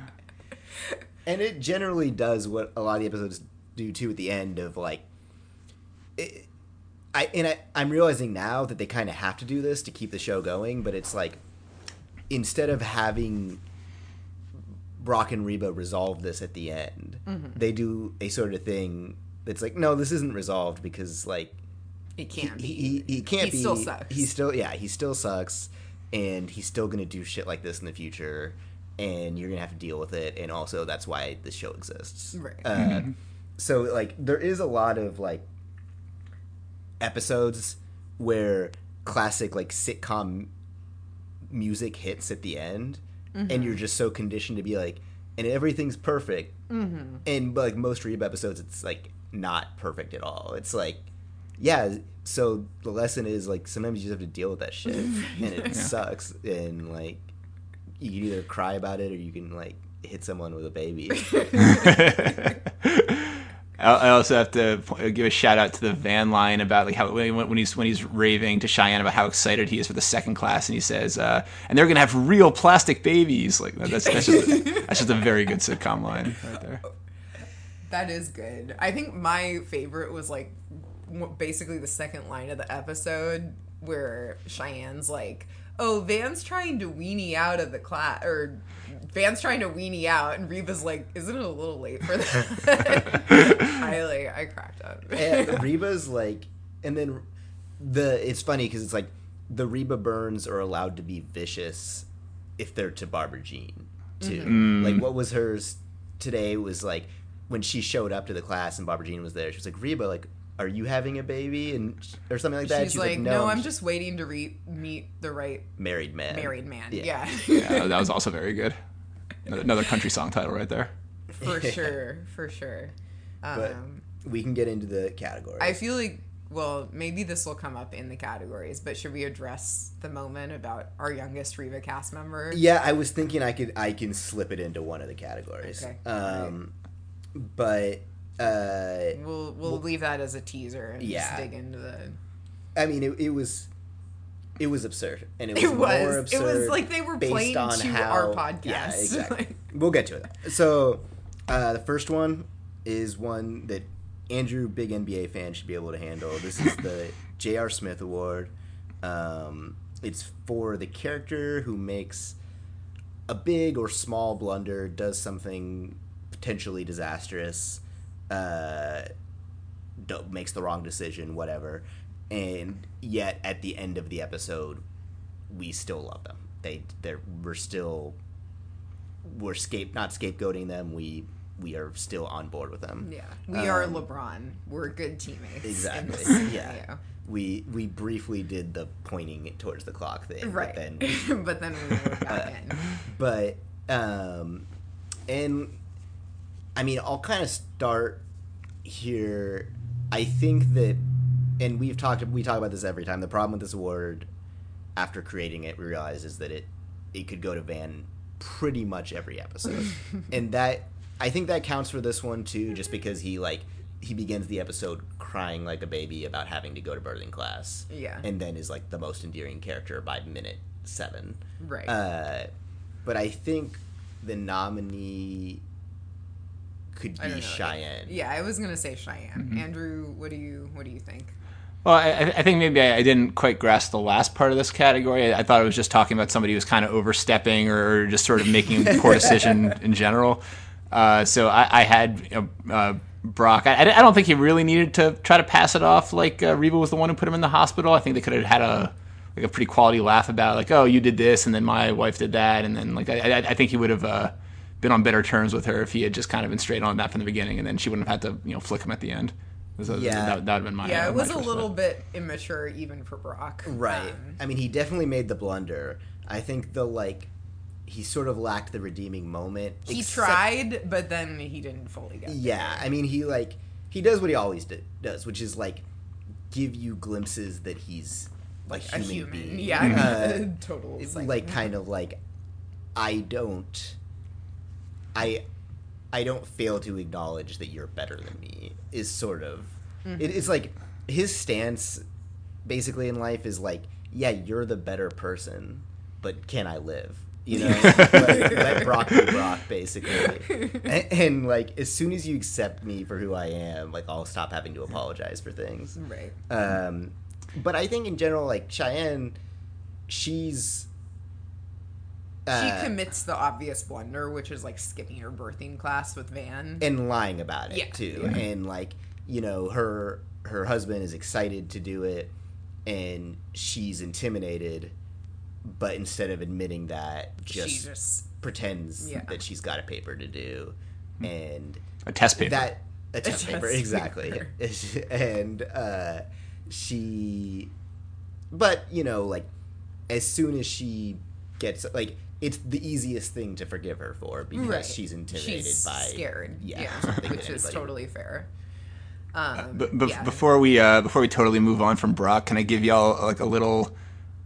[SPEAKER 4] and it generally does what a lot of the episodes do too at the end of like it, I and I, I'm realizing now that they kind of have to do this to keep the show going, but it's like instead of having Brock and Reba resolve this at the end, they do a sort of thing that's like, no, this isn't resolved because like
[SPEAKER 3] it can't
[SPEAKER 4] he,
[SPEAKER 3] be.
[SPEAKER 4] he, he can't
[SPEAKER 3] He
[SPEAKER 4] be.
[SPEAKER 3] still sucks.
[SPEAKER 4] He still yeah, he still sucks, and he's still gonna do shit like this in the future, and you're gonna have to deal with it. And also, that's why this show exists.
[SPEAKER 3] Right.
[SPEAKER 4] Uh, so like, there is a lot of like episodes where classic like sitcom music hits at the end,
[SPEAKER 3] Mm-hmm.
[SPEAKER 4] and you're just so conditioned to be like, and everything's perfect. Mm-hmm. And like most Reba episodes, it's like not perfect at all. It's like, yeah. So the lesson is like sometimes you just have to deal with that shit, and it sucks. And like, you can either cry about it or you can like hit someone with a baby.
[SPEAKER 5] I I also have to give a shout out to the van line about like how when when he's when he's raving to Cheyenne about how excited he is for the second class, and he says, uh, "And they're gonna have real plastic babies." Like that's that's just, that's just a very good sitcom line right there.
[SPEAKER 3] That is good. I think my favorite was like basically the second line of the episode where Cheyenne's like, "Oh, Van's trying to weenie out of the class," or Van's trying to weenie out, and Reba's like, "Isn't it a little late for that?" I like, I cracked up.
[SPEAKER 4] and Reba's like, and then the it's funny because it's like the Reba Burns are allowed to be vicious if they're to Barbara Jean too.
[SPEAKER 3] Mm-hmm.
[SPEAKER 4] Like what was hers today was like when she showed up to the class and Barbara Jean was there. She was like, Reba, like, are you having a baby and or something like that?
[SPEAKER 3] She's,
[SPEAKER 4] And
[SPEAKER 3] like, "No, I'm just waiting to re- meet the right
[SPEAKER 4] married man.
[SPEAKER 3] married man." Yeah,
[SPEAKER 5] Yeah, that was also very good. Another country song title right there.
[SPEAKER 3] for sure, for sure.
[SPEAKER 4] But
[SPEAKER 3] Um,
[SPEAKER 4] we can get into the category
[SPEAKER 3] I feel like, well, maybe this will come up in the categories, but should we address the moment about our youngest Reba cast member?
[SPEAKER 4] Yeah, I was thinking I could I can slip it into one of the categories.
[SPEAKER 3] Okay.
[SPEAKER 4] Um, but uh,
[SPEAKER 3] We'll we'll leave that as a teaser and
[SPEAKER 4] Yeah.
[SPEAKER 3] just dig into the.
[SPEAKER 4] I mean, it, it was it was absurd, and it was,
[SPEAKER 3] It
[SPEAKER 4] more absurd.
[SPEAKER 3] It was like they were
[SPEAKER 4] based
[SPEAKER 3] playing
[SPEAKER 4] on
[SPEAKER 3] to
[SPEAKER 4] how-
[SPEAKER 3] our podcast.
[SPEAKER 4] Yeah, exactly. We'll get to it. So, uh, the first one is one that Andrew, big NBA fan, should be able to handle. This is the J.R. Smith Award. Um, it's for the character who makes a big or small blunder, does something potentially disastrous, uh, makes the wrong decision, whatever, and yet at the end of the episode, we still love them. They they're we're still we're scape not scapegoating them. We we are still on board with them.
[SPEAKER 3] yeah, we are
[SPEAKER 4] Um,
[SPEAKER 3] LeBron. We're good teammates.
[SPEAKER 4] Exactly. Yeah. We we briefly did the pointing towards the clock thing,
[SPEAKER 3] Right.
[SPEAKER 4] But then
[SPEAKER 3] but then we back in.
[SPEAKER 4] but um and i mean i'll kind of start here. I think that and we've talked we talk about this every time. The problem with this award after creating it we realize is that it it could go to van pretty much every episode. And that i think that counts for this one too just because he like he begins the episode crying like a baby about having to go to birthing class.
[SPEAKER 3] Yeah.
[SPEAKER 4] and then is like the most endearing character by minute seven.
[SPEAKER 3] Right.
[SPEAKER 4] uh, but I think the nominee could be. Cheyenne.
[SPEAKER 3] Yeah, I was gonna say Cheyenne.
[SPEAKER 4] Mm-hmm.
[SPEAKER 3] Andrew, what do you what do you think?
[SPEAKER 5] Well, I, I think maybe I, I didn't quite grasp the last part of this category. I, I thought it was just talking about somebody who's kind of overstepping or just sort of making a poor decision in general. Uh, so I, I had you know, uh, Brock. I, I don't think he really needed to try to pass it off like uh, Reba was the one who put him in the hospital. I think they could have had a like a pretty quality laugh about it, like, oh, you did this, and then my wife did that, and then like I, I, I think he would have. Uh, been on better terms with her if he had just kind of been straight on that from the beginning, and then she wouldn't have had to, you know, flick him at the end. So
[SPEAKER 4] Yeah.
[SPEAKER 5] that, that would have been my.
[SPEAKER 3] Yeah,
[SPEAKER 5] uh,
[SPEAKER 3] it was a little
[SPEAKER 5] thought.
[SPEAKER 3] bit immature even for Brock.
[SPEAKER 4] Right.
[SPEAKER 3] Um,
[SPEAKER 4] I mean, he definitely made the blunder. I think the like he sort of lacked the redeeming moment.
[SPEAKER 3] He
[SPEAKER 4] except-
[SPEAKER 3] tried, but then he didn't fully get.
[SPEAKER 4] Yeah, I mean, he like he does what he always do, does, which is like give you glimpses that he's like
[SPEAKER 3] a
[SPEAKER 4] human,
[SPEAKER 3] human.
[SPEAKER 4] being.
[SPEAKER 3] Yeah,
[SPEAKER 4] Uh,
[SPEAKER 3] total.
[SPEAKER 4] it's like kind of like I don't I I don't fail to acknowledge that you're better than me is sort of
[SPEAKER 3] Mm-hmm.
[SPEAKER 4] it, it's like his stance basically in life is like yeah you're the better person but can I live you know like, let Brock be Brock basically and, and like as soon as you accept me for who I am like I'll stop having to apologize for things
[SPEAKER 3] right.
[SPEAKER 4] um, but I think in general, like Cheyenne, she's
[SPEAKER 3] She
[SPEAKER 4] uh,
[SPEAKER 3] commits the obvious blunder, which is like skipping her birthing class with Van.
[SPEAKER 4] and lying about it
[SPEAKER 3] Yeah.
[SPEAKER 4] too, and like you know her her husband is excited to do it, and she's intimidated, but instead of admitting that,
[SPEAKER 3] she
[SPEAKER 4] just,
[SPEAKER 3] just
[SPEAKER 4] pretends
[SPEAKER 3] Yeah.
[SPEAKER 4] that she's got a paper to do, and
[SPEAKER 5] A test paper.
[SPEAKER 4] that a test
[SPEAKER 3] test
[SPEAKER 4] paper exactly and uh she but you know like as soon as she gets like it's the easiest thing to forgive her for because
[SPEAKER 3] right.
[SPEAKER 4] she's intimidated
[SPEAKER 3] She's
[SPEAKER 4] by
[SPEAKER 3] scared.
[SPEAKER 4] yeah,
[SPEAKER 3] Yeah,
[SPEAKER 4] something
[SPEAKER 3] which is totally fair. Um,
[SPEAKER 5] But, but
[SPEAKER 3] yeah.
[SPEAKER 5] before we uh, before we totally move on from Brock, can I give y'all like a little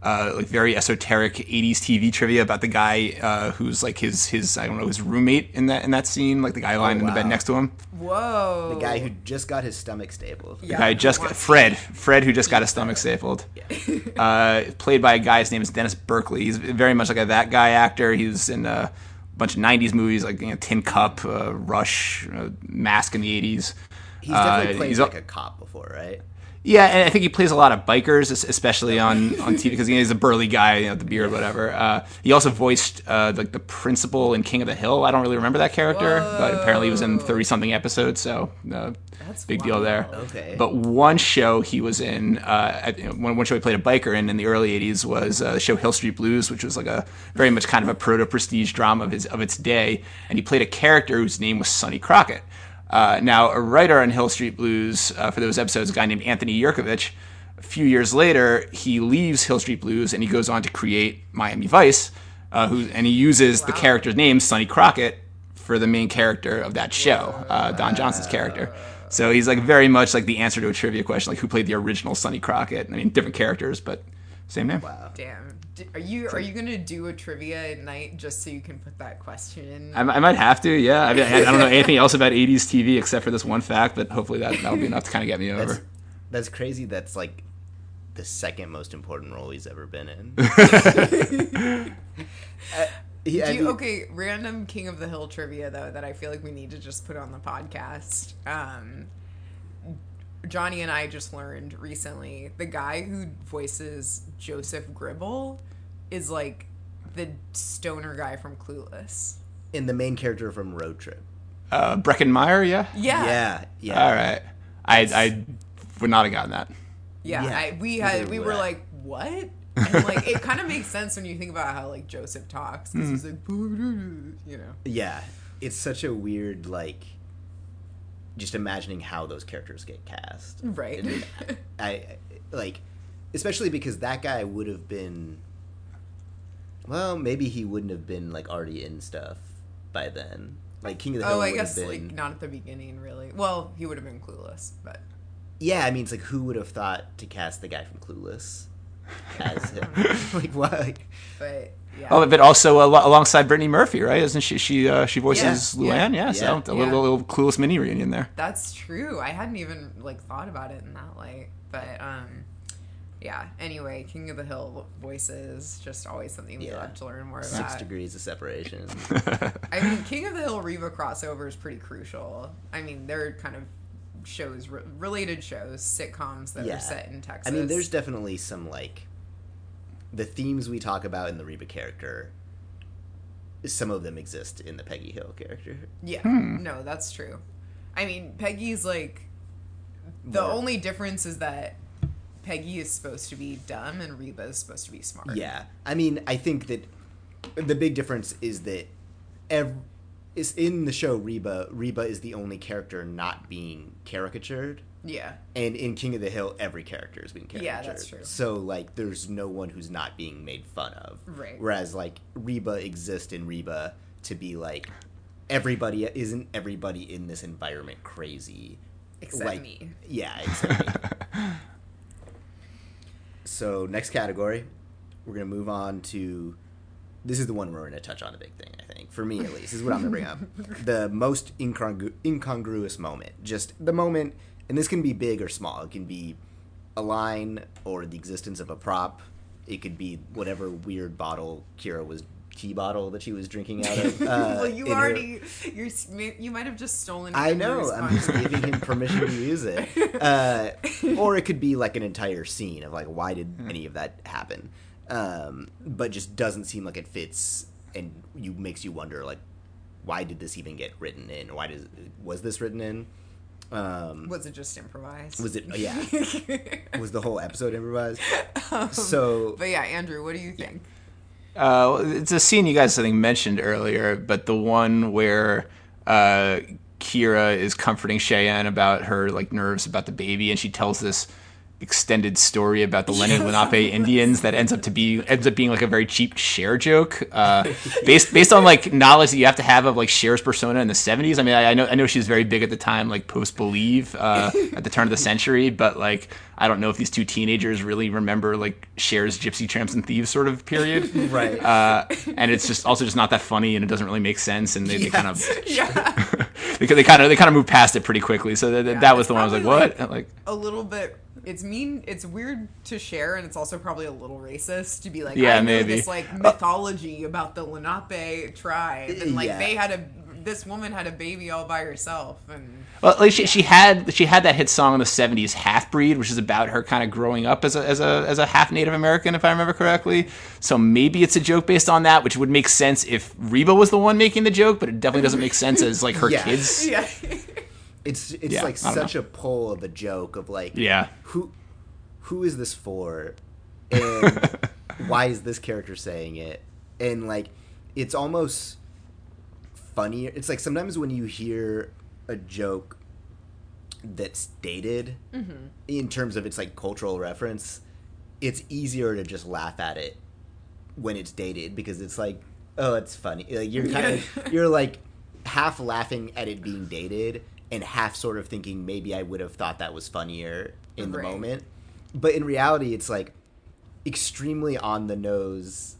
[SPEAKER 5] uh, like very esoteric '80s TV trivia about the guy uh, who's like his his I don't know his roommate in that in that scene, like the guy lying in the bed next to him.
[SPEAKER 3] whoa,
[SPEAKER 4] the guy who just got his stomach stapled
[SPEAKER 5] The guy just got, Fred Fred who just got his stomach stapled. Uh, played by a guy. His name is Dennis Burkley. He's very much like a that guy actor. He was in a bunch of '90s movies like you know, Tin Cup, uh, Rush, uh, Mask in the '80s.
[SPEAKER 4] he's definitely
[SPEAKER 5] Uh,
[SPEAKER 4] played
[SPEAKER 5] he's al-
[SPEAKER 4] like a cop before right
[SPEAKER 5] Yeah, and I think he plays a lot of bikers, especially on, on TV because he's a burly guy, you know, the beard, whatever. Uh, he also voiced uh, like the principal in King of the Hill. I don't really remember that character, but apparently he was in thirty something episodes, so uh,
[SPEAKER 3] That's
[SPEAKER 5] big deal there.
[SPEAKER 4] Okay.
[SPEAKER 5] But one show he was in, uh, you know, one, one show he played a biker in in the early '80s was uh, the show Hill Street Blues, which was like a very much kind of a proto prestige drama of his of its day, and he played a character whose name was Sonny Crockett. Uh, now, a writer on Hill Street Blues uh, for those episodes, a guy named Anthony Yerkovich. A few years later, he leaves Hill Street Blues and he goes on to create Miami Vice, uh, who and he uses the character's name Sonny Crockett for the main character of that show, uh, Don Johnson's character. So he's like very much like the answer to a trivia question, like who played the original Sonny Crockett. I mean, different characters, but same name. Wow.
[SPEAKER 3] Damn. D- Are you are you gonna do a trivia at night just so you can put that question in?
[SPEAKER 5] I, I might have to, yeah. I, mean, I, I don't know anything else about '80s TV except for this one fact, but hopefully that that'll be enough to kind of get me over.
[SPEAKER 4] that's that's crazy that's like the second most important role he's ever been in Uh, he- I
[SPEAKER 3] Do you, okay, random King of the Hill trivia though that I feel like we need to just put on the podcast. Um, Johnny and I just learned recently the guy who voices Joseph Gribble is like the stoner guy from Clueless.
[SPEAKER 4] in the main character from Road Trip
[SPEAKER 5] Uh, Breckin Meyer, yeah.
[SPEAKER 3] Yeah,
[SPEAKER 4] yeah yeah
[SPEAKER 5] All right. I I would not have gotten that.
[SPEAKER 3] yeah.
[SPEAKER 4] Yeah,
[SPEAKER 3] I, we had we
[SPEAKER 4] would
[SPEAKER 3] were like, what? And like it kind of makes sense when you think about how like Joseph talks. 'cause He's like, you know.
[SPEAKER 4] Yeah, it's such a weird like. Just imagining how those characters get cast,
[SPEAKER 3] Right.
[SPEAKER 4] I, I like, especially because that guy would have been. Well, maybe he wouldn't have been like already in stuff by then. Like King of the Hill.
[SPEAKER 3] Oh, I
[SPEAKER 4] would
[SPEAKER 3] guess
[SPEAKER 4] have
[SPEAKER 3] like not at the beginning, really. Well, he would have been clueless, but
[SPEAKER 4] Yeah, I mean, it's like who would have thought to cast the guy from Clueless as him? like what?
[SPEAKER 3] but yeah.
[SPEAKER 5] Oh, but also al- alongside Brittany Murphy, right? Isn't she? She uh, she voices
[SPEAKER 3] Yeah,
[SPEAKER 5] Luann.
[SPEAKER 3] yeah,
[SPEAKER 5] Yeah, so
[SPEAKER 4] yeah,
[SPEAKER 5] a little,
[SPEAKER 3] yeah.
[SPEAKER 5] little clueless mini reunion there.
[SPEAKER 3] That's true. I hadn't even like thought about it in that light, but um, yeah. Anyway, King of the Hill voices just always something we
[SPEAKER 4] Yeah.
[SPEAKER 3] love to learn more about.
[SPEAKER 4] Six degrees of separation.
[SPEAKER 3] I mean, King of the Hill Reba crossover is pretty crucial. I mean, they're kind of shows re- related shows, sitcoms that
[SPEAKER 4] Yeah.
[SPEAKER 3] are set in Texas.
[SPEAKER 4] I mean, there's definitely some like the themes we talk about in the Reba character. Some of them exist in the Peggy Hill character.
[SPEAKER 3] Yeah,
[SPEAKER 5] Hmm.
[SPEAKER 3] no, that's true. I mean, Peggy's like the
[SPEAKER 4] More-
[SPEAKER 3] only difference is that Peggy is supposed to be dumb and Reba is supposed to be smart.
[SPEAKER 4] Yeah, I mean, I think that the big difference is that ev- is in the show Reba. Reba is the only character not being caricatured.
[SPEAKER 3] Yeah.
[SPEAKER 4] And in King of the Hill, every character is being caricatured.
[SPEAKER 3] Yeah, that's true.
[SPEAKER 4] So like, there's no one who's not being made fun of.
[SPEAKER 3] Right.
[SPEAKER 4] Whereas like Reba exists in Reba to be like, everybody isn't everybody in this environment crazy.
[SPEAKER 3] Except
[SPEAKER 4] like,
[SPEAKER 3] me.
[SPEAKER 4] Yeah, except me. So next category, we're gonna move on to. This is the one where we're gonna touch on a big thing. I think for me at least this is what I'm gonna bring up. The most incongru- incongruous moment, just the moment, and this can be big or small. It can be a line or the existence of a prop. It could be whatever weird bottle Kyra was tea bottle that she was drinking out of. Uh,
[SPEAKER 3] well, you
[SPEAKER 4] in her-
[SPEAKER 3] already you're s- you might have just stolen.
[SPEAKER 4] I know. I'm just giving him permission to use it. Uh, or it could be like an entire scene of like, why did any of that happen? Um, but just doesn't seem like it fits, and you makes you wonder like, why did this even get written in? Why does was this written in? Um,
[SPEAKER 3] Was it just improvised?
[SPEAKER 4] was it? Yeah. was the whole episode improvised? so
[SPEAKER 3] But yeah, Andrew, what do you think?
[SPEAKER 5] Uh, it's a scene you guys I think mentioned earlier, but the one where uh, Kyra is comforting Cheyenne about her like nerves about the baby, and she tells this extended story about the Lenni Lenape Indians that ends up to be ends up being like a very cheap Cher joke, uh, based based on like knowledge that you have to have of like Cher's persona in the '70s. I mean, I, I know I know she was very big at the time, like post Believe uh, at the turn of the century, but like I don't know if these two teenagers really remember like Cher's Gypsy Tramps and Thieves sort of period.
[SPEAKER 4] right.
[SPEAKER 5] Uh, and it's just also just not that funny, and it doesn't really make sense, and they, they kind of
[SPEAKER 3] Yeah,
[SPEAKER 5] because they kind of they kind of move past it pretty quickly. So that, that was the one I was like,
[SPEAKER 3] probably,
[SPEAKER 5] what? Like,
[SPEAKER 3] a little bit. It's mean. It's weird to share, and it's also probably a little racist to be like,
[SPEAKER 5] Yeah,
[SPEAKER 3] I
[SPEAKER 5] maybe.
[SPEAKER 3] this like uh, mythology about the Lenape tribe, and like
[SPEAKER 4] Yeah.
[SPEAKER 3] they had a this woman had a baby all by herself, and
[SPEAKER 5] well, like she, she had she had that hit song in the '70s, "Half Breed," which is about her kind of growing up as a as a as a half Native American, if I remember correctly. So maybe it's a joke based on that, which would make sense if Reba was the one making the joke, but it definitely doesn't make sense as like her
[SPEAKER 4] Yeah.
[SPEAKER 5] kids.
[SPEAKER 3] yeah,
[SPEAKER 4] it's it's
[SPEAKER 5] Yeah,
[SPEAKER 4] like
[SPEAKER 5] I don't
[SPEAKER 4] such a pull of a joke of like
[SPEAKER 5] Yeah.
[SPEAKER 4] who who is this for? And why is this character saying it? And like it's almost funnier it's like sometimes when you hear a joke that's dated mm-hmm. in terms of its like cultural reference it's easier to just laugh at it when it's dated because it's like oh it's funny. Like you're kind of you're like half laughing at it being dated and half sort of thinking maybe I would have thought that was funnier in the moment. But in reality it's like extremely on the nose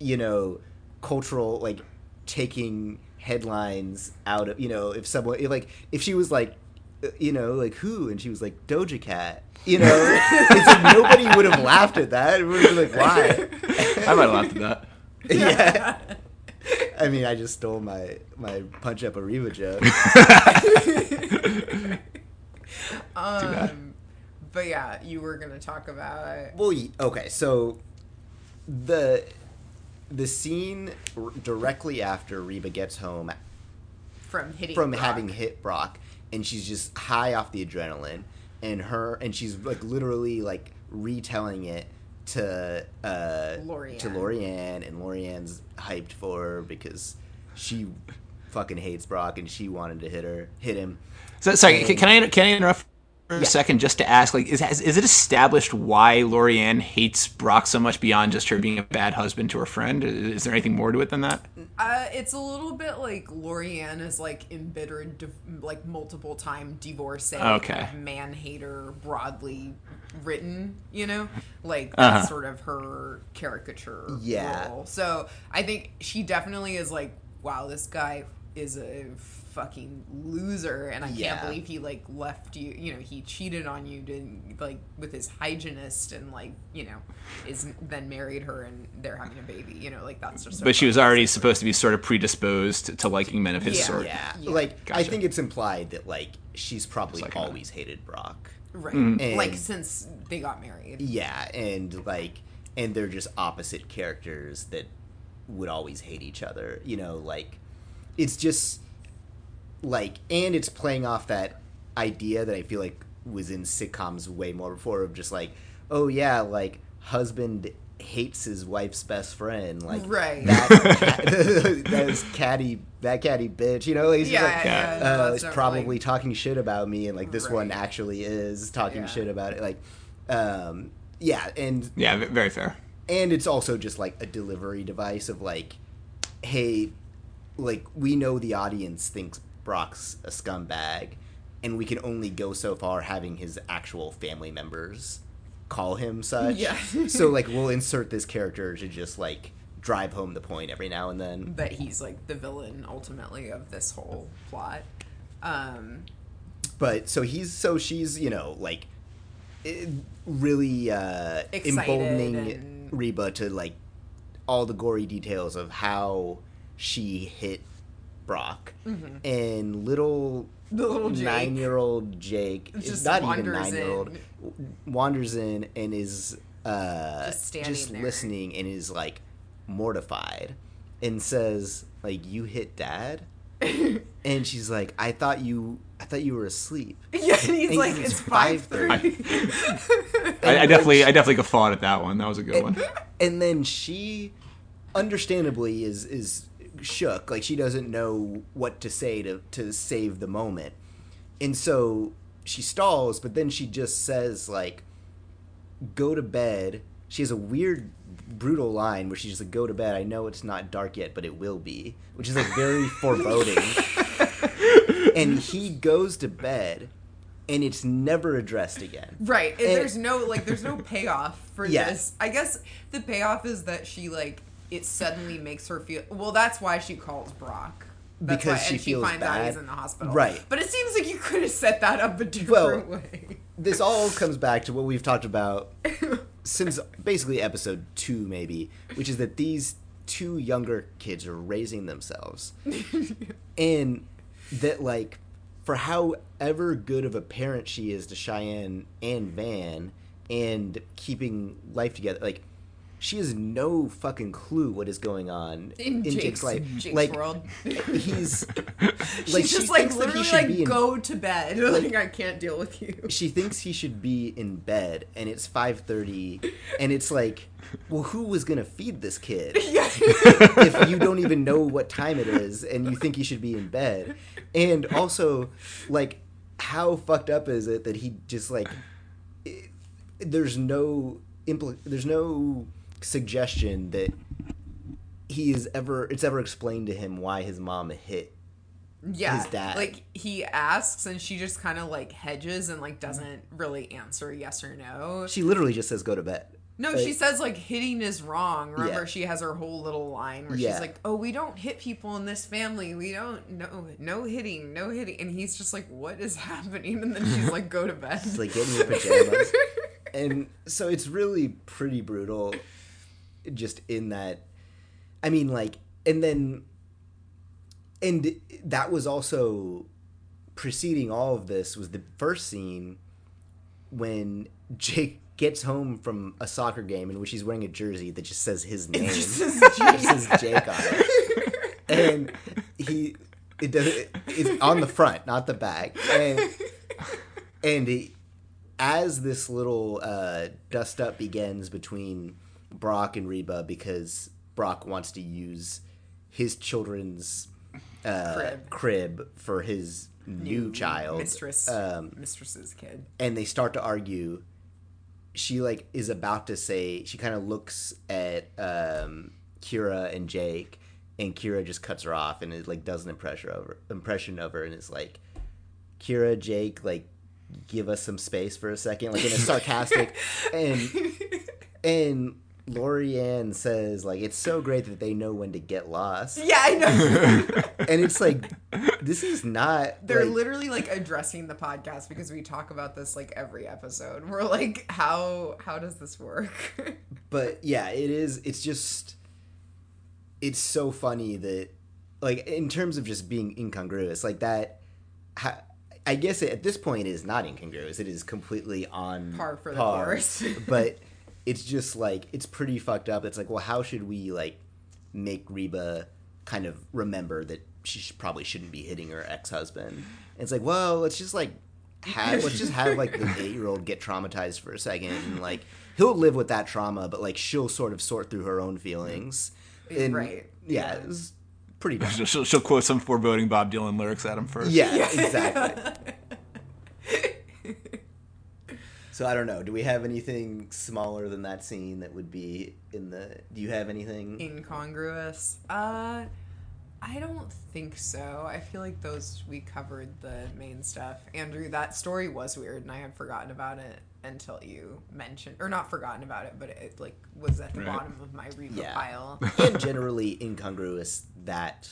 [SPEAKER 4] you know cultural like taking headlines out of you know if someone like if she was like uh, you know like who? And she was like doja cat you know? It's like nobody would have laughed at that. It would have been like why?
[SPEAKER 5] I might have laughed at that.
[SPEAKER 4] yeah i mean i just stole my my punch up a Reba joke.
[SPEAKER 3] Um, but yeah, you were gonna talk about
[SPEAKER 4] Well, okay, so the the scene r- directly after Reba gets home
[SPEAKER 3] from hitting
[SPEAKER 4] from
[SPEAKER 3] Brock.
[SPEAKER 4] having hit Brock, and she's just high off the adrenaline, and her and she's like literally like retelling it to uh
[SPEAKER 3] Lori Ann.
[SPEAKER 4] to Lori Ann, and Lori Ann's hyped for her because she fucking hates Brock, and she wanted to hit her, hit him.
[SPEAKER 5] So, sorry, can, can I can I interrupt for a second just to ask, like, is is it established why Lori Ann hates Brock so much beyond just her being a bad husband to her friend? Is there anything more to it than that?
[SPEAKER 3] Uh, it's a little bit like Lori Ann is like embittered, like multiple time divorcee,
[SPEAKER 5] Okay.
[SPEAKER 3] man hater, broadly written. You know, like
[SPEAKER 5] Uh-huh.
[SPEAKER 3] sort of her caricature.
[SPEAKER 4] Yeah.
[SPEAKER 3] role. So I think she definitely is like, wow, this guy is a fucking loser, and I
[SPEAKER 4] Yeah.
[SPEAKER 3] can't believe he like left you. You know, he cheated on you didn't like with his hygienist, and like you know, is then married her, and they're having a baby. You know, like that's just. so
[SPEAKER 5] But she was already supposed to be sort of predisposed to liking men of his
[SPEAKER 3] Yeah.
[SPEAKER 5] sort.
[SPEAKER 4] Yeah,
[SPEAKER 3] Yeah.
[SPEAKER 4] like I think it's implied that like she's probably
[SPEAKER 5] It's like a-
[SPEAKER 4] always hated Brock.
[SPEAKER 3] Right. Mm-hmm.
[SPEAKER 4] And-
[SPEAKER 3] like since they got married.
[SPEAKER 4] Yeah, and like, and they're just opposite characters that would always hate each other. You know, like, it's just like, and it's playing off that idea that I feel like was in sitcoms way more before of just like, oh yeah, like husband hates his wife's best friend. Like
[SPEAKER 3] Right.
[SPEAKER 4] that, that is catty, that catty bitch. You know, like, he's
[SPEAKER 3] Yeah,
[SPEAKER 4] like,
[SPEAKER 3] yeah,
[SPEAKER 4] uh,
[SPEAKER 3] that's
[SPEAKER 4] is probably
[SPEAKER 3] like-
[SPEAKER 4] talking shit about me, and like this one actually is talking
[SPEAKER 3] Yeah.
[SPEAKER 4] shit about it. Like, um, yeah, and
[SPEAKER 5] Yeah, very fair.
[SPEAKER 4] and it's also just like a delivery device of like, hey, like we know the audience thinks Brock's a scumbag, and we can only go so far having his actual family members call him such.
[SPEAKER 3] Yeah.
[SPEAKER 4] so like we'll insert this character to just like drive home the point every now and then.
[SPEAKER 3] that he's like the villain ultimately of this whole plot. Um,
[SPEAKER 4] But so he's so she's you know like eh, really uh, emboldening
[SPEAKER 3] and-
[SPEAKER 4] Reba to like all the gory details of how she hit Brock and little
[SPEAKER 3] Mm-hmm. The little Jake.
[SPEAKER 4] nine year old Jake
[SPEAKER 3] Just
[SPEAKER 4] not even
[SPEAKER 3] wanders
[SPEAKER 4] nine year old wanders in and is uh,
[SPEAKER 3] Just standing there.
[SPEAKER 4] listening and is like mortified and says like you hit dad and she's like I thought you I thought you were asleep
[SPEAKER 3] yeah, and he's
[SPEAKER 4] And
[SPEAKER 3] like,
[SPEAKER 4] it's
[SPEAKER 3] it's five thirty.
[SPEAKER 5] I, I definitely, I definitely guffawed at that one. That was a good one.
[SPEAKER 4] and then she understandably is is shook like she doesn't know what to say to to save the moment and so she stalls but then she just says like go to bed she has a weird brutal line where she's just like go to bed i know it's not dark yet but it will be which is like very foreboding and he goes to bed and it's never addressed again
[SPEAKER 3] Right. And
[SPEAKER 4] And-
[SPEAKER 3] there's no like there's no payoff for
[SPEAKER 4] Yeah.
[SPEAKER 3] this. I guess the payoff is that she like it suddenly makes her feel well that's why she calls Brock. That's
[SPEAKER 4] Because
[SPEAKER 3] why,
[SPEAKER 4] she
[SPEAKER 3] and she
[SPEAKER 4] feels
[SPEAKER 3] finds out
[SPEAKER 4] bad.
[SPEAKER 3] he's in the hospital.
[SPEAKER 4] Right.
[SPEAKER 3] But it seems like you could have set that up a different
[SPEAKER 4] Well,
[SPEAKER 3] way.
[SPEAKER 4] this all comes back to what we've talked about since basically episode two, maybe, which is that these two younger kids are raising themselves, and that like for however good of a parent she is to Cheyenne and Van, and keeping life together, like. She has no fucking clue what is going on
[SPEAKER 3] In, Jake's,
[SPEAKER 4] Jake's life.
[SPEAKER 3] Jake's
[SPEAKER 4] like
[SPEAKER 3] world.
[SPEAKER 4] he's
[SPEAKER 3] She's just
[SPEAKER 4] she
[SPEAKER 3] like
[SPEAKER 4] thinks that he
[SPEAKER 3] literally like
[SPEAKER 4] be in
[SPEAKER 3] go to bed. Like, I can't deal with you.
[SPEAKER 4] she thinks he should be in bed and it's 5.30 and it's like well who was gonna feed this kid
[SPEAKER 3] Yeah.
[SPEAKER 4] if you don't even know what time it is and you think he should be in bed and also like how fucked up is it that he just like i- there's no impl- there's no suggestion that he is ever it's ever explained to him why his mom hit
[SPEAKER 3] yeah.
[SPEAKER 4] his dad.
[SPEAKER 3] Like he asks and she just kind of like hedges and like doesn't really answer yes or no.
[SPEAKER 4] she literally just says go to bed
[SPEAKER 3] No,
[SPEAKER 4] Like-
[SPEAKER 3] she says like hitting is wrong. Remember,
[SPEAKER 4] Yeah.
[SPEAKER 3] she has her whole little line where
[SPEAKER 4] Yeah.
[SPEAKER 3] she's like, "Oh, we don't hit people in this family. We don't no no hitting, no hitting." And he's just like, "What is happening?" And then she's like, "Go to bed."
[SPEAKER 4] It's like get in your pajamas. and so it's really pretty brutal just in that I mean like and then and that was also preceding all of this was the first scene when Jake gets home from a soccer game in which he's wearing a jersey that just says his name.
[SPEAKER 3] just
[SPEAKER 4] It
[SPEAKER 3] says
[SPEAKER 4] just says Jake on it. And he it does it's on the front, not the back. And and he, as this little uh, dust up begins between Brock and Reba because Brock wants to use his children's uh,
[SPEAKER 3] Crib.
[SPEAKER 4] crib. for his new, child,
[SPEAKER 3] mistress,
[SPEAKER 4] um,
[SPEAKER 3] mistress's kid.
[SPEAKER 4] and they start to argue. She like is about to say she kind of looks at um, Kyra and Jake, and Kyra just cuts her off and it like does an impression of her, impression of her, and it's like, Kyra, Jake, like give us some space for a second, like in a sarcastic, and and Lori Ann says like it's so great that they know when to get lost,
[SPEAKER 3] Yeah, I know.
[SPEAKER 4] and it's like this is not
[SPEAKER 3] They're
[SPEAKER 4] like,
[SPEAKER 3] literally like addressing the podcast because we talk about this like every episode. We're like, how how does this work?
[SPEAKER 4] but yeah it is it's just it's so funny that like in terms of just being incongruous like that ha, i guess it, at this point it is not incongruous it is completely on
[SPEAKER 3] Par for the course.
[SPEAKER 4] but it's just like it's pretty fucked up it's like well how should we like make reba kind of remember that she sh- probably shouldn't be hitting her ex-husband it's like well let's just like have let's just have like the eight year old get traumatized for a second and like he'll live with that trauma, but like she'll sort of sort through her own feelings. Mm-hmm. And,
[SPEAKER 3] Right.
[SPEAKER 4] Yeah, it was pretty dumb.
[SPEAKER 5] She'll, she'll, she'll quote some foreboding Bob Dylan lyrics at him first.
[SPEAKER 4] Yeah, exactly. So I don't know. Do we have anything smaller than that scene that would be in the? Do you have anything?
[SPEAKER 3] incongruous. Uh, I don't think so. I feel like those we covered the main stuff. Andrew, that story was weird, and I had forgotten about it until you mentioned, or not forgotten about it, but it like was at the
[SPEAKER 5] Right.
[SPEAKER 3] bottom of my Reba
[SPEAKER 4] Yeah.
[SPEAKER 3] pile.
[SPEAKER 4] and generally incongruous that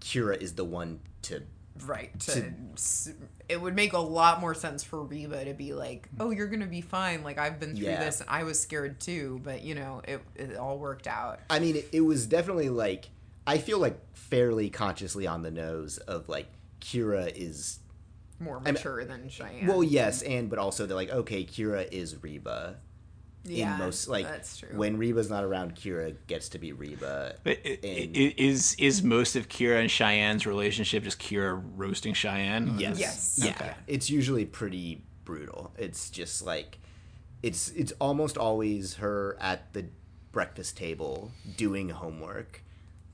[SPEAKER 4] Kyra is the one to.
[SPEAKER 3] right. To, s it would make a lot more sense for Reba to be like, "Oh, you're gonna be fine. Like I've been through
[SPEAKER 4] Yeah.
[SPEAKER 3] this, and I was scared too, but you know, it it all worked out."
[SPEAKER 4] I mean, it, it was definitely like I feel like fairly consciously on the nose of like Kyra is
[SPEAKER 3] More
[SPEAKER 4] mean-
[SPEAKER 3] mature than Cheyenne.
[SPEAKER 4] well, yes, and but also they're like okay, Kyra is Reba.
[SPEAKER 3] Yeah,
[SPEAKER 4] in most like
[SPEAKER 3] that's true.
[SPEAKER 4] when Reba's not around, Kyra gets to be Reba.
[SPEAKER 5] But i- i-
[SPEAKER 4] And-
[SPEAKER 5] Is is most of Kyra and Cheyenne's relationship just Kyra roasting Cheyenne?
[SPEAKER 4] Yes.
[SPEAKER 3] Yes.
[SPEAKER 4] Yeah.
[SPEAKER 5] Okay.
[SPEAKER 4] It's usually pretty brutal. It's just like it's it's almost always her at the breakfast table doing homework,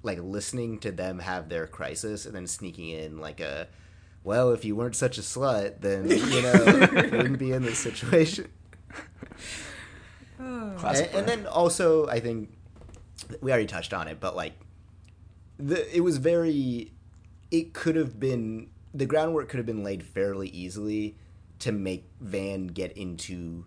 [SPEAKER 4] like listening to them have their crisis and then sneaking in like a well, if you weren't such a slut, then you know you wouldn't be in this situation. Hmm.
[SPEAKER 5] Classic
[SPEAKER 4] and, and then also I think we already touched on it, but like the it was very it could have been the groundwork could have been laid fairly easily to make Van get into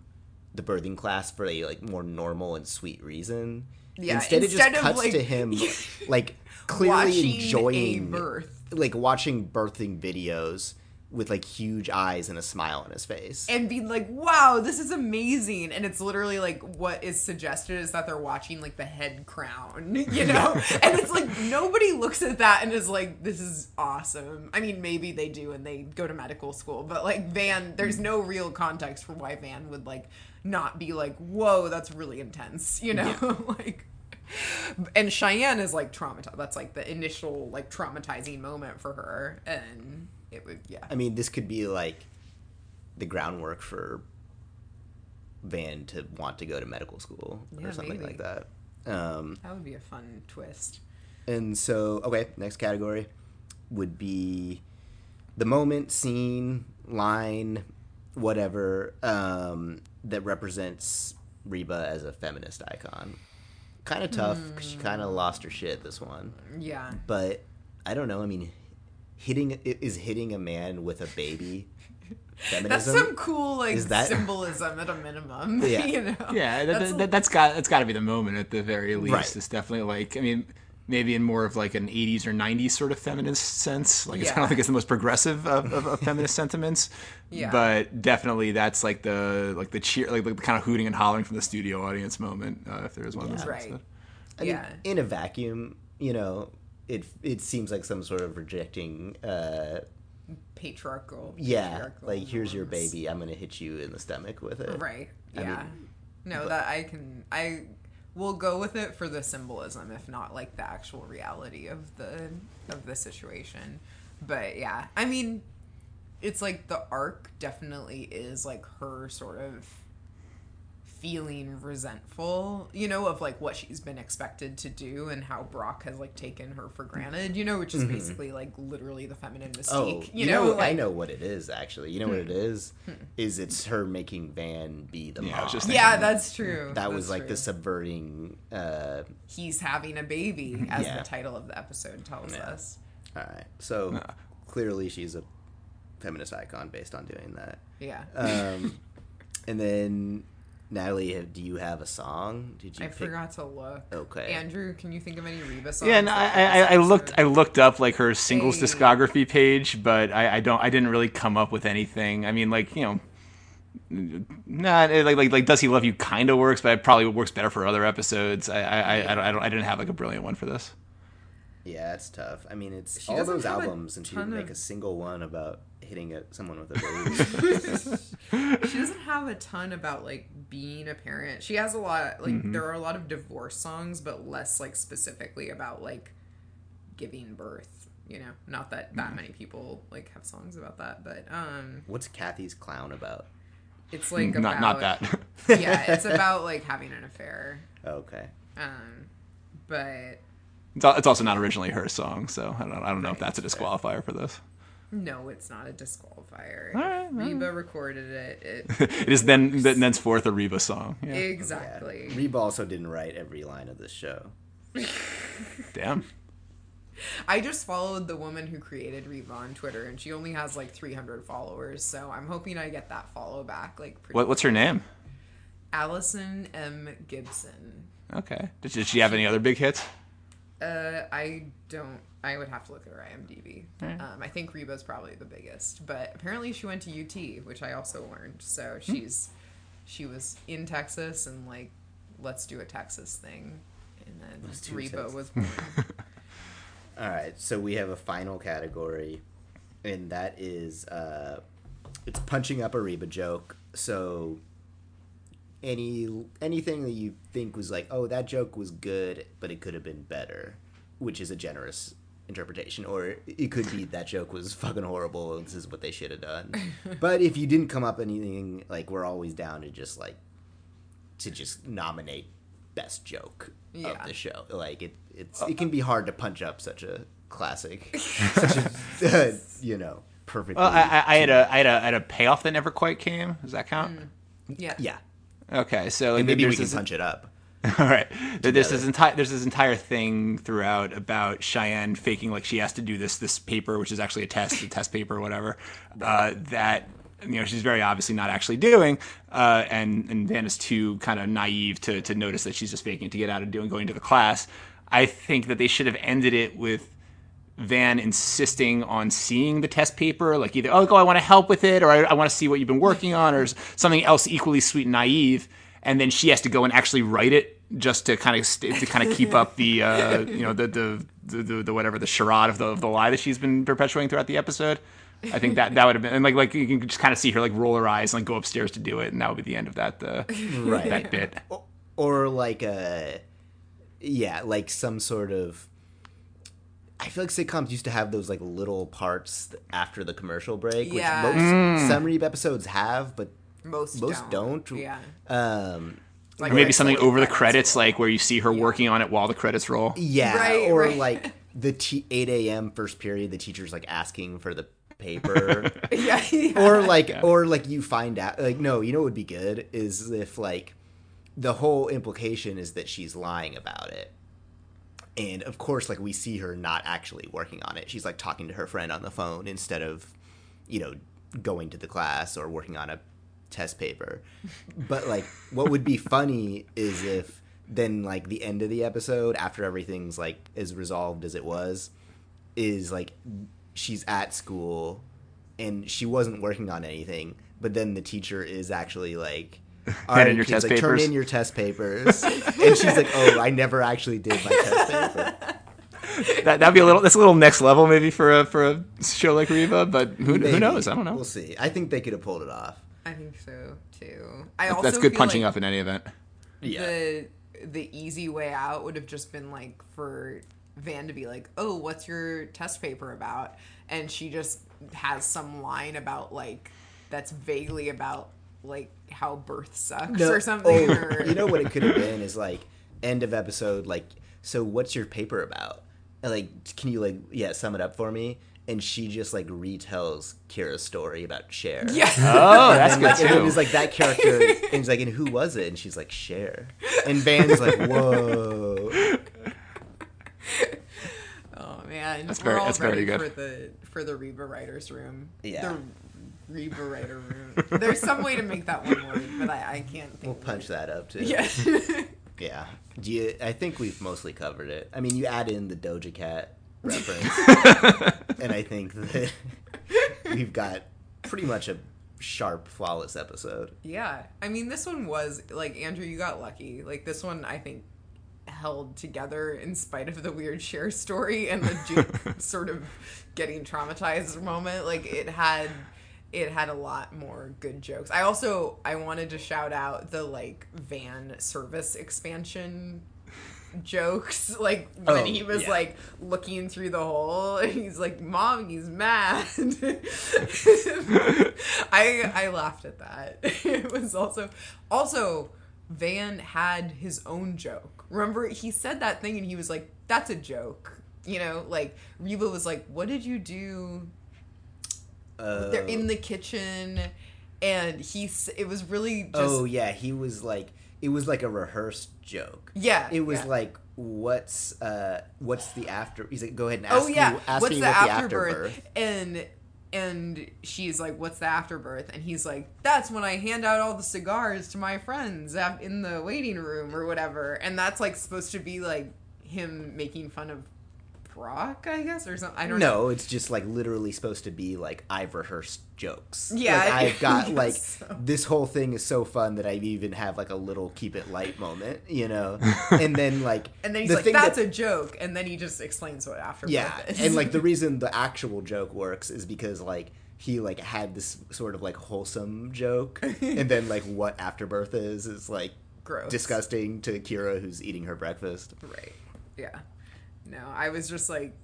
[SPEAKER 4] the birthing class for a like more normal and sweet reason.
[SPEAKER 3] Yeah,
[SPEAKER 4] instead, it just
[SPEAKER 3] of,
[SPEAKER 4] cuts
[SPEAKER 3] like,
[SPEAKER 4] to him like clearly enjoying
[SPEAKER 3] birth.
[SPEAKER 4] like watching birthing videos with like huge eyes and a smile on his face.
[SPEAKER 3] and being like, "Wow, this is amazing!" And it's literally like what is suggested is that they're watching like the head crown, you know. and it's like nobody looks at that and is like, "This is awesome." I mean, maybe they do and they go to medical school, but like Van, there's no real context for why Van would like not be like, "Whoa, that's really intense," you know, like. And Cheyenne is like traumatized. That's like the initial like traumatizing moment for her, and it would yeah.
[SPEAKER 4] I mean, this could be like the groundwork for Van to want to go to medical school
[SPEAKER 3] Yeah,
[SPEAKER 4] or something
[SPEAKER 3] maybe.
[SPEAKER 4] like that. Um,
[SPEAKER 3] That would be a fun twist.
[SPEAKER 4] and so, okay, next category would be the moment, scene, line, whatever um, that represents Reba as a feminist icon. Kind of tough because she kind of lost her shit this one,
[SPEAKER 3] Yeah.
[SPEAKER 4] but I don't know. I mean, hitting is hitting a man with a baby. Feminism.
[SPEAKER 3] That's some cool like
[SPEAKER 4] Is that-
[SPEAKER 3] symbolism at a minimum.
[SPEAKER 4] Yeah.
[SPEAKER 3] you know.
[SPEAKER 5] Yeah, that,
[SPEAKER 3] That's
[SPEAKER 5] that, that's got that's got to be the moment at the very least.
[SPEAKER 4] Right.
[SPEAKER 5] It's definitely like I mean, maybe in more of like an '80s or '90s sort of feminist sense. Like it's, I don't think it's the most progressive of, of, of feminist sentiments.
[SPEAKER 3] Yeah.
[SPEAKER 5] But definitely that's like the like the cheer like the kind of hooting and hollering from the studio audience moment uh, if there is one. in this
[SPEAKER 3] Right.
[SPEAKER 5] episode.
[SPEAKER 4] I mean,
[SPEAKER 3] Yeah.
[SPEAKER 4] in a vacuum, you know, it it seems like some sort of rejecting. Uh,
[SPEAKER 3] patriarchal.
[SPEAKER 4] yeah,
[SPEAKER 3] patriarchal
[SPEAKER 4] like here's your baby. I'm gonna hit you in the stomach with it.
[SPEAKER 3] Right.
[SPEAKER 4] I
[SPEAKER 3] Yeah.
[SPEAKER 4] mean,
[SPEAKER 3] no,
[SPEAKER 4] but-
[SPEAKER 3] that I can. I will go with it for the symbolism, if not like the actual reality of the of the situation. But yeah, I mean, it's like the arc definitely is like her sort of feeling resentful, you know, of like what she's been expected to do and how Brock has like taken her for granted, you know, which is basically like literally the feminine mystique,
[SPEAKER 4] Oh,
[SPEAKER 3] you, know,
[SPEAKER 4] I
[SPEAKER 3] like Hmm.
[SPEAKER 4] know what it is actually. You know what it is? Is it's her making Van be the
[SPEAKER 5] Yeah,
[SPEAKER 4] mom.
[SPEAKER 5] just
[SPEAKER 3] yeah, that's true.
[SPEAKER 4] that was like
[SPEAKER 3] true.
[SPEAKER 4] the subverting. Uh,
[SPEAKER 3] he's having a baby, as
[SPEAKER 4] Yeah.
[SPEAKER 3] the title of the episode tells
[SPEAKER 4] Yeah.
[SPEAKER 3] us.
[SPEAKER 4] all right, so clearly she's a feminist icon based on doing that.
[SPEAKER 3] Yeah.
[SPEAKER 4] Um, and then Natalie, have- do you have a song? Did you?
[SPEAKER 3] I
[SPEAKER 4] pick-
[SPEAKER 3] forgot to look.
[SPEAKER 4] Okay.
[SPEAKER 3] Andrew, can you think of any Reba songs?
[SPEAKER 5] Yeah, no, I,
[SPEAKER 3] that
[SPEAKER 5] I, I looked. I looked up like her singles
[SPEAKER 3] Hey.
[SPEAKER 5] discography page, but I, I don't. I didn't really come up with anything. I mean, like you know, not eh, like like like Does He Love You kind of works, but it probably works better for other episodes. I I, I, I don't. I don't. I didn't have like a brilliant one for this.
[SPEAKER 4] Yeah, it's tough. I mean, it's
[SPEAKER 3] She
[SPEAKER 4] all those albums, and she didn't make
[SPEAKER 3] of-
[SPEAKER 4] a single one about hitting a, someone with a baby.
[SPEAKER 3] She doesn't have a ton about like being a parent. She has a lot like
[SPEAKER 5] Mm-hmm.
[SPEAKER 3] there are a lot of divorce songs, but less like specifically about like giving birth. you know, not that that many people like have songs about that, but um,
[SPEAKER 4] What's Cathy's Clown about?
[SPEAKER 3] it's like
[SPEAKER 5] not
[SPEAKER 3] about,
[SPEAKER 5] not that.
[SPEAKER 3] yeah, it's about like having an affair.
[SPEAKER 4] Okay.
[SPEAKER 3] Um, but
[SPEAKER 5] It's it's also not originally her song, so I don't I don't know if that's a disqualifier for this.
[SPEAKER 3] No, it's not a disqualifier.
[SPEAKER 5] All right, well.
[SPEAKER 3] Reba recorded it. it
[SPEAKER 5] It is then then thenceforth a Reba song. Yeah.
[SPEAKER 3] exactly.
[SPEAKER 4] Reba also didn't write every line of this show.
[SPEAKER 5] Damn.
[SPEAKER 3] I just followed the woman who created Reba on Twitter, and she only has like 300 followers. So I'm hoping I get that follow back. Like, pretty
[SPEAKER 5] What what's her name?
[SPEAKER 3] Allison M. Gibson.
[SPEAKER 5] Okay. Did, did she have any other big hits?
[SPEAKER 3] Uh, I don't. I would have to look at her IMDb. Um, I think Reba's probably the biggest, but apparently she went to UT, which I also learned. So she's she was in Texas and like, let's do a Texas thing, and then
[SPEAKER 4] do
[SPEAKER 3] Reba was born.
[SPEAKER 4] All right, so we have a final category, and that is uh, it's punching up a Reba joke. So any anything that you think was like, oh, that joke was good, but it could have been better, which is a generous interpretation, or it could be that joke was fucking horrible. And this is what they should have done. but if you didn't come up anything, like we're always down to just like to just nominate best joke
[SPEAKER 3] Yeah.
[SPEAKER 4] of the show. Like it, it's it can be hard to punch up such a classic, such a uh, you know perfect.
[SPEAKER 5] Well, I, I, I had a I had a I had a payoff that never quite came. Does that count?
[SPEAKER 3] Yeah.
[SPEAKER 4] yeah,
[SPEAKER 5] Okay, so
[SPEAKER 4] and maybe we can
[SPEAKER 5] this-
[SPEAKER 4] punch it up.
[SPEAKER 5] All right. There's this entire there's this entire thing throughout about Cheyenne faking like she has to do this this paper, which is actually a test, a test paper or whatever. Uh, that you know she's very obviously not actually doing, uh, and and Van is too kind of naive to to notice that she's just faking it to get out of doing going to the class. I think that they should have ended it with Van insisting on seeing the test paper, like either, oh, go, I want to help with it, or I, I want to see what you've been working on, or something else equally sweet and naive. And then she has to go and actually write it just to kind of st- to kind of keep up the uh, you know the the, the the the whatever the charade of the of the lie that she's been perpetuating throughout the episode. I think that that would have been and like like you can just kind of see her like roll her eyes and like go upstairs to do it, and that would be the end of that uh,
[SPEAKER 4] Right.
[SPEAKER 5] that bit.
[SPEAKER 4] or, or like a yeah like some sort of i feel like sitcoms used to have those like little parts after the commercial break
[SPEAKER 3] Yeah.
[SPEAKER 4] which most some Reba episodes have but
[SPEAKER 3] Most
[SPEAKER 4] most don't,
[SPEAKER 3] Yeah.
[SPEAKER 4] um
[SPEAKER 3] Like
[SPEAKER 5] Or maybe something over the
[SPEAKER 3] credits
[SPEAKER 5] credits, like where you see her working on it while the credits roll.
[SPEAKER 4] yeah
[SPEAKER 3] Right,
[SPEAKER 4] or
[SPEAKER 3] right.
[SPEAKER 4] like the t- 8 a.m first period the teacher's like asking for the paper
[SPEAKER 3] yeah, yeah.
[SPEAKER 4] or like or like you find out like no you know what would be good is if like the whole implication is that she's lying about it and of course like we see her not actually working on it. She's like talking to her friend on the phone instead of you know going to the class or working on a test paper. But like what would be funny is if then like the end of the episode after everything's like as resolved as it was is like she's at school and she wasn't working on anything but then the teacher is actually like all
[SPEAKER 5] in your test
[SPEAKER 4] like, turn in your test papers and she's like oh i never actually did my test paper
[SPEAKER 5] That that'd be a little that's a little next level maybe for a for a show like Reba, but who, who knows? I don't know.
[SPEAKER 4] we'll see i think they could have pulled it off
[SPEAKER 3] I think so too. I also
[SPEAKER 5] That's good punching
[SPEAKER 3] like
[SPEAKER 5] up in any event.
[SPEAKER 4] yeah
[SPEAKER 3] The the easy way out would have just been like for Van to be like, "Oh, what's your test paper about?" And she just has some line about like that's vaguely about like how birth sucks
[SPEAKER 4] No,
[SPEAKER 3] or something.
[SPEAKER 4] oh,
[SPEAKER 3] or,
[SPEAKER 4] you know what it could have been is like end of episode like so what's your paper about and like can you like yeah sum it up for me and she just like retells Kyra's story about Cher.
[SPEAKER 3] Yeah.
[SPEAKER 5] Oh, that's
[SPEAKER 4] And,
[SPEAKER 5] good
[SPEAKER 4] like, and it was like that character, and he's like, and who was it? And she's like, Cher. And Van's like, whoa.
[SPEAKER 3] Oh man,
[SPEAKER 5] That's
[SPEAKER 3] we're
[SPEAKER 5] very-
[SPEAKER 3] all
[SPEAKER 5] that's very
[SPEAKER 3] ready
[SPEAKER 5] good.
[SPEAKER 3] for the for the Reba writers room.
[SPEAKER 4] Yeah.
[SPEAKER 3] the Reba room. There's some way to make that one word, but I, I can't think.
[SPEAKER 4] We'll
[SPEAKER 3] of
[SPEAKER 4] punch
[SPEAKER 3] it.
[SPEAKER 4] that up too.
[SPEAKER 3] Yeah.
[SPEAKER 4] Yeah. Do you, I think we've mostly covered it. I mean, you add in the Doja Cat reference, and I think that we've got pretty much a sharp, flawless episode.
[SPEAKER 3] yeah. I mean, this one was like Andrew. You got lucky. Like this one, I think held together in spite of the weird Cher story and the Duke sort of getting traumatized moment. Like it had. It had a lot more good jokes. I also I wanted to shout out the like van service expansion jokes, like when
[SPEAKER 4] Oh,
[SPEAKER 3] he was
[SPEAKER 4] yeah.
[SPEAKER 3] like looking through the hole, and he's like, "Mom, he's mad." I I laughed at that. It was also also Van had his own joke. Remember, he said that thing, and he was like, "That's a joke." You know, like Reba was like, "What did you do
[SPEAKER 4] Uh,
[SPEAKER 3] they're in the kitchen and he's it was really just
[SPEAKER 4] oh yeah, he was like it was like a rehearsed joke.
[SPEAKER 3] yeah
[SPEAKER 4] It was
[SPEAKER 3] yeah.
[SPEAKER 4] like what's uh what's the after? He's like, go ahead and ask
[SPEAKER 3] oh yeah
[SPEAKER 4] me, ask
[SPEAKER 3] what's
[SPEAKER 4] me
[SPEAKER 3] the
[SPEAKER 4] what
[SPEAKER 3] afterbirth? and and she's like what's the afterbirth and he's like that's when i hand out all the cigars to my friends in the waiting room or whatever and that's like supposed to be like him making fun of brock i guess or something i don't know
[SPEAKER 4] No, it's just like literally supposed to be like I've rehearsed jokes.
[SPEAKER 3] Yeah,
[SPEAKER 4] like,
[SPEAKER 3] I
[SPEAKER 4] I've got
[SPEAKER 3] guess
[SPEAKER 4] like
[SPEAKER 3] so.
[SPEAKER 4] this whole thing is so fun that I even have like a little keep it light moment, you know. And then like
[SPEAKER 3] and then he's
[SPEAKER 4] the
[SPEAKER 3] like
[SPEAKER 4] thing
[SPEAKER 3] that's
[SPEAKER 4] that-
[SPEAKER 3] a joke and then he just explains what afterbirth
[SPEAKER 4] yeah,
[SPEAKER 3] is
[SPEAKER 4] and like the reason the actual joke works is because like he like had this sort of like wholesome joke, and then like what afterbirth is is like
[SPEAKER 3] Gross.
[SPEAKER 4] disgusting to Kyra who's eating her breakfast.
[SPEAKER 3] Right. Yeah. No, I was just like,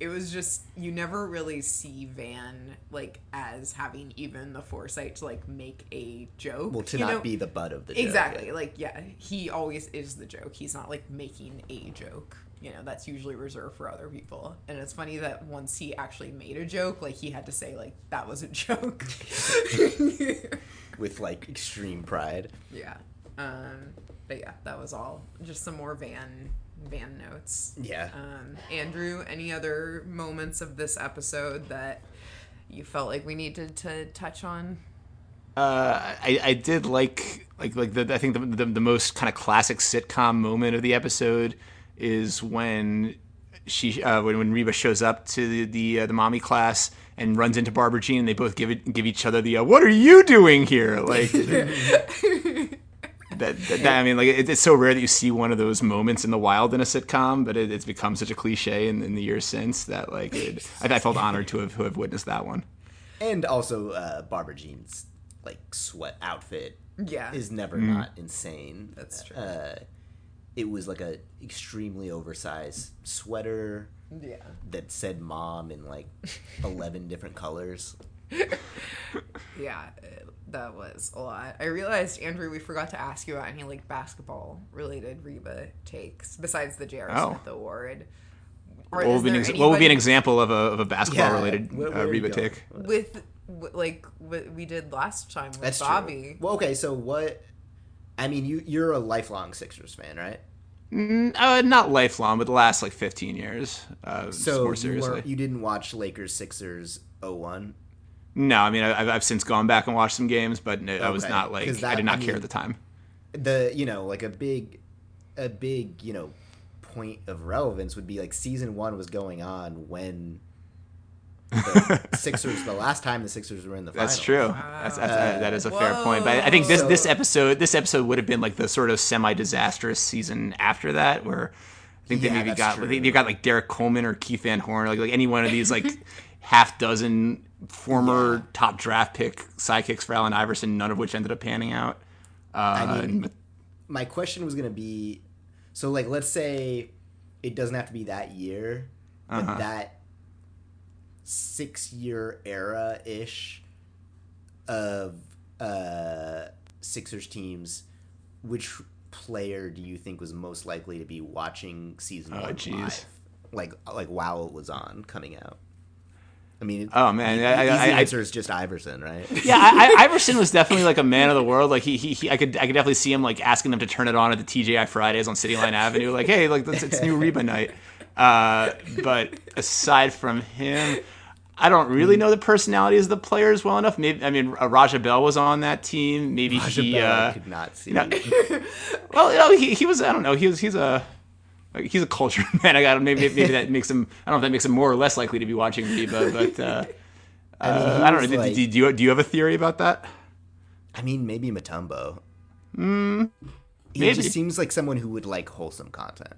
[SPEAKER 3] it was just you never really see Van like as having even the foresight to like make a joke.
[SPEAKER 4] Well, to
[SPEAKER 3] you
[SPEAKER 4] not
[SPEAKER 3] know?
[SPEAKER 4] be the butt of the joke.
[SPEAKER 3] exactly like yeah, he always is the joke. He's not like making a joke. You know, that's usually reserved for other people. And it's funny that once he actually made a joke, like he had to say like that was a joke.
[SPEAKER 4] with like extreme pride.
[SPEAKER 3] yeah. Um, but yeah, that was all. Just some more Van Van notes.
[SPEAKER 4] Yeah.
[SPEAKER 3] Um, Andrew, any other moments of this episode that you felt like we needed to touch on?
[SPEAKER 5] Uh, I, I did like like like the I think the the, the most kind of classic sitcom moment of the episode is when she uh, when when Reba shows up to the the, uh, the mommy class and runs into Barbara Jean and they both give it give each other the uh, what are you doing here like that, that, that- I mean like it, it's so rare that you see one of those moments in the wild in a sitcom but it, it's become such a cliche in, in the years since that like it, I, I felt honored to have, to have witnessed that one
[SPEAKER 4] And also, uh, Barbara Jean's like sweat outfit
[SPEAKER 3] Yeah.
[SPEAKER 4] is never
[SPEAKER 5] Mm-hmm.
[SPEAKER 4] not insane.
[SPEAKER 3] That's true.
[SPEAKER 4] Uh, it was like a extremely oversized sweater
[SPEAKER 3] yeah.
[SPEAKER 4] that said "mom" in like eleven different colors.
[SPEAKER 3] Yeah, it- that was a lot. I realized, Andrew, we forgot to ask you about any like basketball related Reba takes besides the J.R.
[SPEAKER 5] Oh.
[SPEAKER 3] Smith Award. Or
[SPEAKER 5] what would,
[SPEAKER 3] is
[SPEAKER 5] be an
[SPEAKER 3] there
[SPEAKER 5] ex- what would be an example of a, of a basketball
[SPEAKER 4] Yeah,
[SPEAKER 5] related uh,
[SPEAKER 4] where are you
[SPEAKER 5] Reba take?
[SPEAKER 3] with, with like what we did last time with
[SPEAKER 4] That's
[SPEAKER 3] Bobby?
[SPEAKER 4] true. Well, okay, so what? I mean, you you're a lifelong Sixers fan, right?
[SPEAKER 5] Uh, not lifelong, but the last like 15 years. Uh,
[SPEAKER 4] So
[SPEAKER 5] more
[SPEAKER 4] you,
[SPEAKER 5] seriously.
[SPEAKER 4] weren't- you didn't watch Lakers Sixers 01?
[SPEAKER 5] No, I mean I, I've, I've since gone back and watched some games, but no, I was not like
[SPEAKER 4] that-
[SPEAKER 5] I did not
[SPEAKER 4] I
[SPEAKER 5] care at the time.
[SPEAKER 4] the you know like a big a big you know point of relevance would be like season one was going on when the Sixers the last time the Sixers were in the finals.
[SPEAKER 5] That's true. That's, that's,
[SPEAKER 4] Uh,
[SPEAKER 5] that is a fair point. But I think this
[SPEAKER 4] Whoa.
[SPEAKER 5] this episode this episode would have been like the sort of semi disastrous season after that, where I think
[SPEAKER 4] Yeah,
[SPEAKER 5] they maybe got
[SPEAKER 4] true.
[SPEAKER 5] they, they got like Derrick Coleman or Keith Van Horn, like like any one of these like half dozen former
[SPEAKER 4] Yeah.
[SPEAKER 5] top draft pick sidekicks for Allen Iverson, none of which ended up panning out. Uh,
[SPEAKER 4] I mean, my question was gonna be, so like let's say it doesn't have to be that year, but
[SPEAKER 5] Uh-huh.
[SPEAKER 4] that six year era ish of uh, Sixers teams, which player do you think was most likely to be watching season
[SPEAKER 5] Oh,
[SPEAKER 4] one
[SPEAKER 5] jeez.
[SPEAKER 4] live? Like like while it was on coming out. I mean,
[SPEAKER 5] Oh, man,
[SPEAKER 4] the,
[SPEAKER 5] I- I-
[SPEAKER 4] easy
[SPEAKER 5] I-
[SPEAKER 4] answer is just Iverson, right?
[SPEAKER 5] yeah, I, I, Iverson was definitely like a man of the world. Like he, he, he, I could, I could definitely see him like asking them to turn it on at the TGI Fridays on City Line Avenue. Like, hey, like it's, it's new Reba night. Uh, but aside from him, I don't really know the personalities of the players well enough. Maybe I mean uh, Raja Bell was on that team. Maybe
[SPEAKER 4] Raja
[SPEAKER 5] he.
[SPEAKER 4] Bell, I
[SPEAKER 5] Uh,
[SPEAKER 4] could not see.
[SPEAKER 5] no. well, you know, he, he was. I don't know. He was. He's a. He's a cultured man. I got maybe maybe that makes him. I don't know if that makes him more or less likely to be watching Reba, but uh,
[SPEAKER 4] I, mean,
[SPEAKER 5] uh, I don't know.
[SPEAKER 4] like-
[SPEAKER 5] do, do you do you have a theory about that?
[SPEAKER 4] I mean, maybe Mutombo.
[SPEAKER 5] Hmm.
[SPEAKER 4] He
[SPEAKER 5] maybe.
[SPEAKER 4] just seems like someone who would like wholesome content.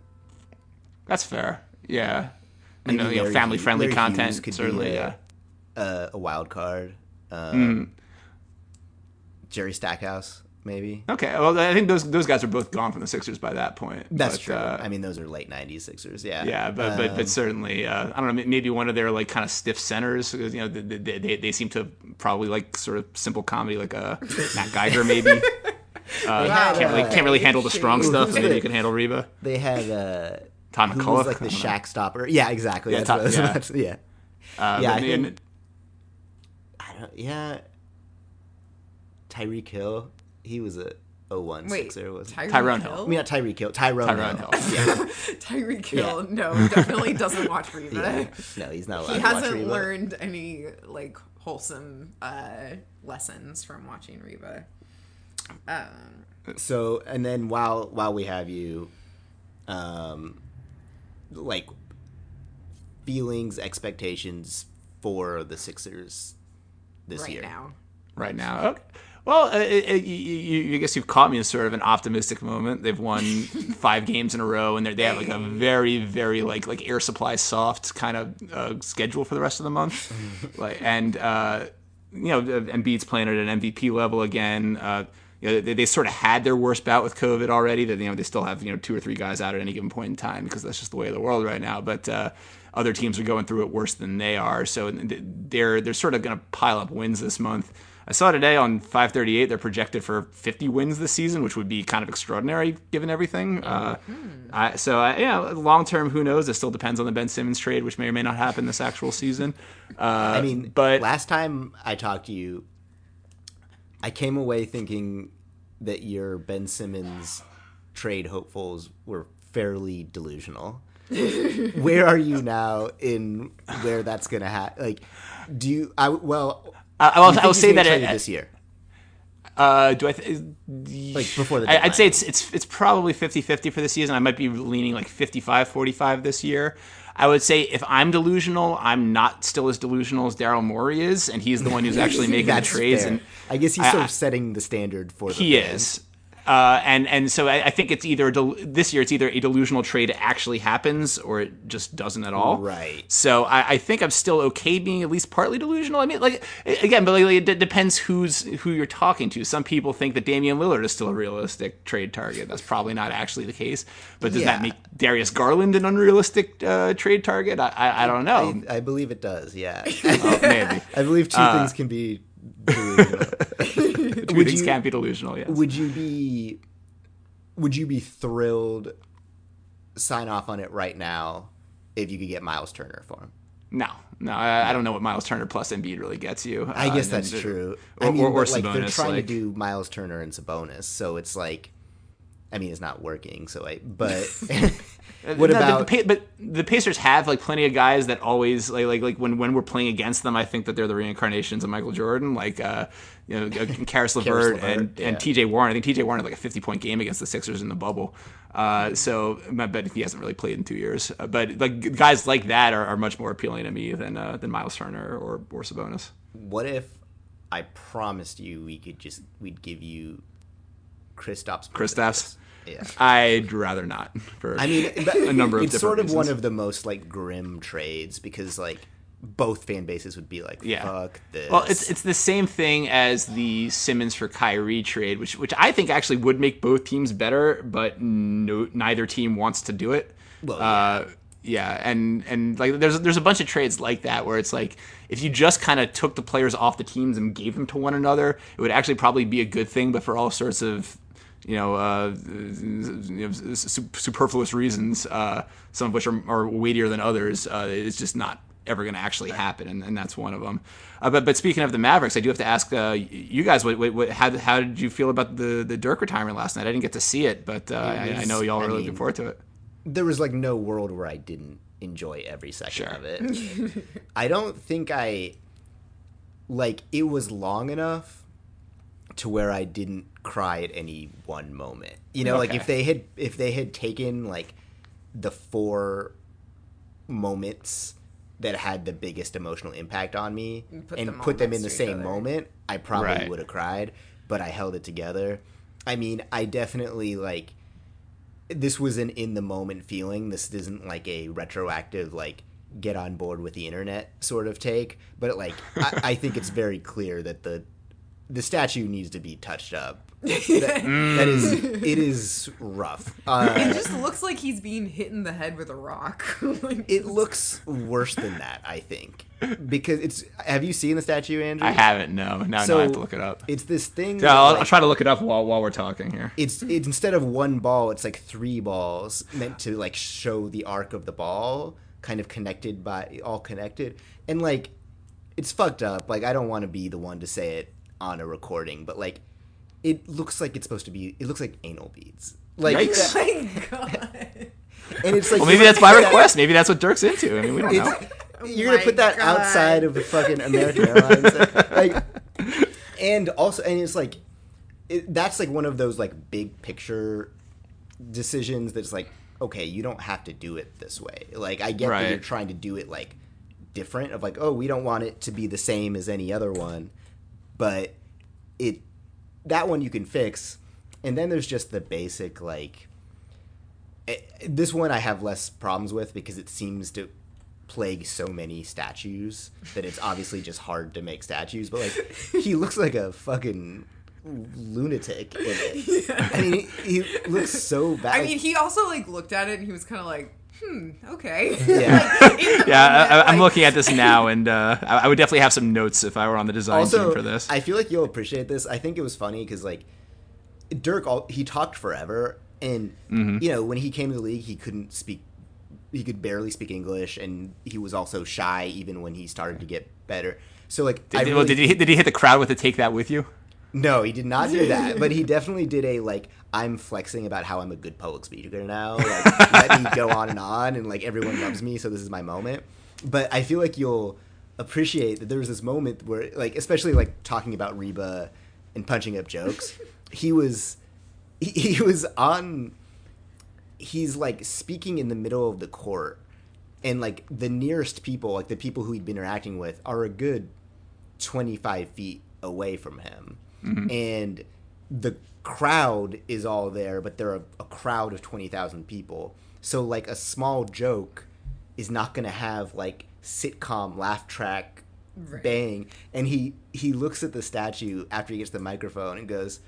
[SPEAKER 5] That's fair. Yeah. And
[SPEAKER 4] Maybe
[SPEAKER 5] uh, you know, family friendly content
[SPEAKER 4] could be
[SPEAKER 5] certainly.
[SPEAKER 4] a-
[SPEAKER 5] yeah.
[SPEAKER 4] Uh, a wild card. Um,
[SPEAKER 5] Hmm.
[SPEAKER 4] Jerry Stackhouse, maybe.
[SPEAKER 5] Okay, well, I think those those guys are both gone from the Sixers by that point.
[SPEAKER 4] That's
[SPEAKER 5] but,
[SPEAKER 4] true.
[SPEAKER 5] uh,
[SPEAKER 4] I mean, those are late '90s Sixers. Yeah.
[SPEAKER 5] yeah, but but
[SPEAKER 4] Um,
[SPEAKER 5] but certainly, uh, I don't know. Maybe one of their like kind of stiff centers. You know, they, they, they, they seem to probably like sort of simple comedy, like uh, Matt Geiger maybe. Uh, can't really
[SPEAKER 4] uh,
[SPEAKER 5] can't really handle the strong stuff. Maybe you can handle Reba.
[SPEAKER 4] they had uh,
[SPEAKER 5] Tom
[SPEAKER 4] who
[SPEAKER 5] MacCulloch.
[SPEAKER 4] was like the. Shaq stopper. Yeah, exactly.
[SPEAKER 5] Yeah,
[SPEAKER 4] That's
[SPEAKER 5] Tom- yeah.
[SPEAKER 4] about yeah.
[SPEAKER 5] Uh,
[SPEAKER 4] Yeah,
[SPEAKER 5] but
[SPEAKER 4] I
[SPEAKER 5] and-
[SPEAKER 4] think- I don't. Yeah. Tyreek Hill. He was a 01
[SPEAKER 3] Wait,
[SPEAKER 4] Sixer. Was
[SPEAKER 3] Tyreek
[SPEAKER 5] Tyrone
[SPEAKER 3] Hill?
[SPEAKER 5] Hill.
[SPEAKER 4] I mean, not Tyreek Hill. Tyrone,
[SPEAKER 5] Tyrone
[SPEAKER 4] Hill.
[SPEAKER 5] Hill.
[SPEAKER 4] Yeah.
[SPEAKER 3] Tyreek Hill,
[SPEAKER 4] Yeah.
[SPEAKER 3] no, definitely doesn't watch Reba.
[SPEAKER 4] yeah. No, he's not allowed
[SPEAKER 3] He
[SPEAKER 4] to watch
[SPEAKER 3] hasn't learned any like wholesome uh, lessons from watching Reba. Um,
[SPEAKER 4] So, and then while while we have you, um, like feelings, expectations for the Sixers this year.
[SPEAKER 3] right
[SPEAKER 4] year.
[SPEAKER 3] now.
[SPEAKER 5] right now. Okay. Well, uh, uh, you, you, I guess you've caught me in sort of an optimistic moment. They've won five games in a row, and they have like a very, very like like air supply soft kind of uh, schedule for the rest of the month. like, and uh, you know, Embiid's playing at an MVP level again. Uh, you know, they, they sort of had their worst bout with COVID already. That you know they still have you know two or three guys out at any given point in time because that's just the way of the world right now. But uh, other teams are going through it worse than they are, so they're they're sort of going to pile up wins this month. I saw today on 538 they're projected for 50 wins this season, which would be kind of extraordinary given everything. Uh, I, so I, yeah, long term, who knows? It still depends on the Ben Simmons trade, which may or may not happen this actual season. Uh,
[SPEAKER 4] I mean,
[SPEAKER 5] but
[SPEAKER 4] last time I talked to you, I came away thinking that your Ben Simmons trade hopefuls were fairly delusional. where are you now in where that's gonna happen? Like, do you? I well,
[SPEAKER 5] I, I will, I will say that it,
[SPEAKER 4] this year,
[SPEAKER 5] Uh, do I th-
[SPEAKER 4] like before the? Deadline.
[SPEAKER 5] I'd say it's it's it's probably 50-50 for the season. I might be leaning like 55-45 this year. I would say if I'm delusional, I'm not still as delusional as Daryl Morey is, and he's the one who's actually making the trades.
[SPEAKER 4] fair.
[SPEAKER 5] And
[SPEAKER 4] I guess he's
[SPEAKER 5] I-
[SPEAKER 4] sort of setting the standard for the
[SPEAKER 5] he
[SPEAKER 4] fans.
[SPEAKER 5] is. Uh, and and so I, I think it's either a del- this year it's either a delusional trade actually happens or it just doesn't at all.
[SPEAKER 4] Right.
[SPEAKER 5] So I, I think I'm still okay being at least partly delusional. I mean, like again, but like, it d- depends who's who you're talking to. Some people think that Damian Lillard is still a realistic trade target. That's probably not actually the case. But does that make Darius Garland an unrealistic uh, trade target? I, I, I don't know.
[SPEAKER 4] I, I believe it does. Yeah,
[SPEAKER 5] Oh, maybe
[SPEAKER 4] I believe two
[SPEAKER 5] Uh,
[SPEAKER 4] things can be would
[SPEAKER 5] things
[SPEAKER 4] you-
[SPEAKER 5] can't be delusional. Yes.
[SPEAKER 4] would you be would you be thrilled sign off on it right now if you could get Miles Turner for him?
[SPEAKER 5] No, no, I, I don't know what Miles Turner plus Embiid really gets you.
[SPEAKER 4] I
[SPEAKER 5] Uh,
[SPEAKER 4] guess that's true.
[SPEAKER 5] Or,
[SPEAKER 4] I mean,
[SPEAKER 5] or, or
[SPEAKER 4] like they're trying
[SPEAKER 5] like-
[SPEAKER 4] to do Miles Turner and Sabonis, so it's like I mean, it's not working. So I, but what
[SPEAKER 5] No, the-
[SPEAKER 4] about?
[SPEAKER 5] the, Pa- but the Pacers have like plenty of guys that always like like like when when we're playing against them, I think that they're the reincarnations of Michael Jordan, like uh, you know, uh, Caris LeVert and
[SPEAKER 4] yeah.
[SPEAKER 5] and T.J. Warren. I think T.J. Warren had like a fifty point game against the Sixers in the bubble. Uh, so, but he hasn't really played in two years. Uh, but like guys like that are, are much more appealing to me than uh, than Miles Turner or or Sabonis.
[SPEAKER 4] what if I promised you we could just we'd give you Kristaps?
[SPEAKER 5] Kristaps?
[SPEAKER 4] Yeah.
[SPEAKER 5] I'd rather not. For
[SPEAKER 4] I mean,
[SPEAKER 5] a number of
[SPEAKER 4] it's sort of one of the most like grim trades because like both fan bases would be like,
[SPEAKER 5] Yeah.
[SPEAKER 4] "Fuck this."
[SPEAKER 5] Well, it's it's the same thing as the Simmons for Kyrie trade, which which I think actually would make both teams better, but no, neither team wants to do it.
[SPEAKER 4] Well,
[SPEAKER 5] uh, yeah, and and like there's there's a bunch of trades like that where it's like if you just kind of took the players off the teams and gave them to one another, it would actually probably be a good thing. But for all sorts of you know, uh, you know su- superfluous reasons, uh, some of which are, are weightier than others, uh, it's just not ever going to actually happen, and, and that's one of them. Uh, but but speaking of the Mavericks, I do have to ask uh, you guys, what, what, what, how, how did you feel about the the Dirk retirement last night? I didn't get to see it, but uh, I, I know y'all
[SPEAKER 4] I
[SPEAKER 5] are really
[SPEAKER 4] mean,
[SPEAKER 5] looking forward to it.
[SPEAKER 4] there was like no world where I didn't enjoy every second
[SPEAKER 5] Sure.
[SPEAKER 4] of it. I don't think I like it was long enough to where I didn't cry at any one moment. You know, like if they had if they had taken like the four moments that had the biggest emotional impact on me and
[SPEAKER 3] put
[SPEAKER 4] put
[SPEAKER 3] them
[SPEAKER 4] them, in the
[SPEAKER 3] almost to each
[SPEAKER 4] same
[SPEAKER 3] other.
[SPEAKER 4] moment, I probably
[SPEAKER 5] Right.
[SPEAKER 4] would have cried, but I held it together. I mean, I definitely like this was an in the moment feeling. This isn't like a retroactive like get on board with the internet sort of take, but like I, I think it's very clear that the the statue needs to be touched up. That- that is, it is rough. Uh,
[SPEAKER 3] It just looks like he's being hit in the head with a rock. like,
[SPEAKER 4] it looks worse than that, I think, because it's. Have you seen the statue, Andrew?
[SPEAKER 5] I haven't. No, now, now I have to look it up.
[SPEAKER 4] It's this thing.
[SPEAKER 5] Yeah, I'll,
[SPEAKER 4] like,
[SPEAKER 5] I'll try to look it up while while we're talking here.
[SPEAKER 4] it's it's instead of one ball, it's like three balls meant to like show the arc of the ball, kind of connected by all connected, and like it's fucked up. Like I don't want to be the one to say it on a recording, but like it looks like it's supposed to be. It looks like anal beads. Like,
[SPEAKER 5] Yikes.
[SPEAKER 3] my god.
[SPEAKER 4] and it's like
[SPEAKER 5] Well, maybe that's
[SPEAKER 4] gonna
[SPEAKER 5] my
[SPEAKER 4] put that-
[SPEAKER 5] request. Maybe that's what Dirk's into. I mean, we don't know.
[SPEAKER 4] It's, you're gonna put that oh
[SPEAKER 3] God.
[SPEAKER 4] outside of the fucking American Airlines, like, and also, and it's like, it, that's like one of those like big picture decisions that's like, okay, you don't have to do it this way. Like, I get that you're trying to do it like different, of like, oh, we don't want it to be the same as any other one, but it that one you can fix, and then there's just the basic like. eh, This one I have less problems with because it seems to plague so many statues that it's obviously just hard to make statues. But like, he looks like a fucking lunatic in it. I mean, he, he looks so bad.
[SPEAKER 3] I mean, he also like looked at it and he was kind of like, hmm, okay.
[SPEAKER 4] Yeah.
[SPEAKER 3] Like,
[SPEAKER 5] Yeah,
[SPEAKER 3] moment,
[SPEAKER 5] I, I'm
[SPEAKER 3] like-
[SPEAKER 5] looking at this now, and uh, I, I would definitely have some notes if I were on the design
[SPEAKER 4] also,
[SPEAKER 5] team for this.
[SPEAKER 4] I feel like you'll appreciate this. I think it was funny because like Dirk, all, he talked forever, and
[SPEAKER 5] Mm-hmm.
[SPEAKER 4] you know when he came to the league, he couldn't speak. He could barely speak English, and he was also shy even when he started to get better. So like,
[SPEAKER 5] Did,
[SPEAKER 4] I
[SPEAKER 5] well, did he did he hit the crowd with a take that with you?
[SPEAKER 4] No, he did not do that. but he definitely did a like I'm flexing about how I'm a good public speaker now. Like let me go on and on and like everyone loves me, so this is my moment. But I feel like you'll appreciate that there was this moment where like especially like talking about Reba and punching up jokes. he was he, he was on he's like speaking in the middle of the court and like the nearest people, like the people who he'd been interacting with, are a good 25 feet away from him. Mm-hmm. And the crowd is all there, but they're a, a crowd of 20,000 people. So, like, a small joke is not going to have, like, sitcom laugh track
[SPEAKER 3] Right.
[SPEAKER 4] bang. And he, he looks at the statue after he gets the microphone and goes,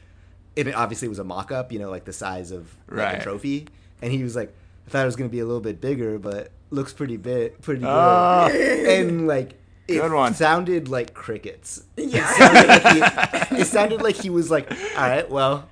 [SPEAKER 4] it obviously was a mock up, you know, like the size of like,
[SPEAKER 5] Right.
[SPEAKER 4] a trophy. And he was like, I thought it was going to be a little bit bigger, but looks pretty big, pretty ah. good.
[SPEAKER 5] Oh.
[SPEAKER 4] and like, it
[SPEAKER 5] Good one.
[SPEAKER 4] sounded like crickets.
[SPEAKER 3] Yeah.
[SPEAKER 4] It sounded like he, it sounded like he was like, all right, well,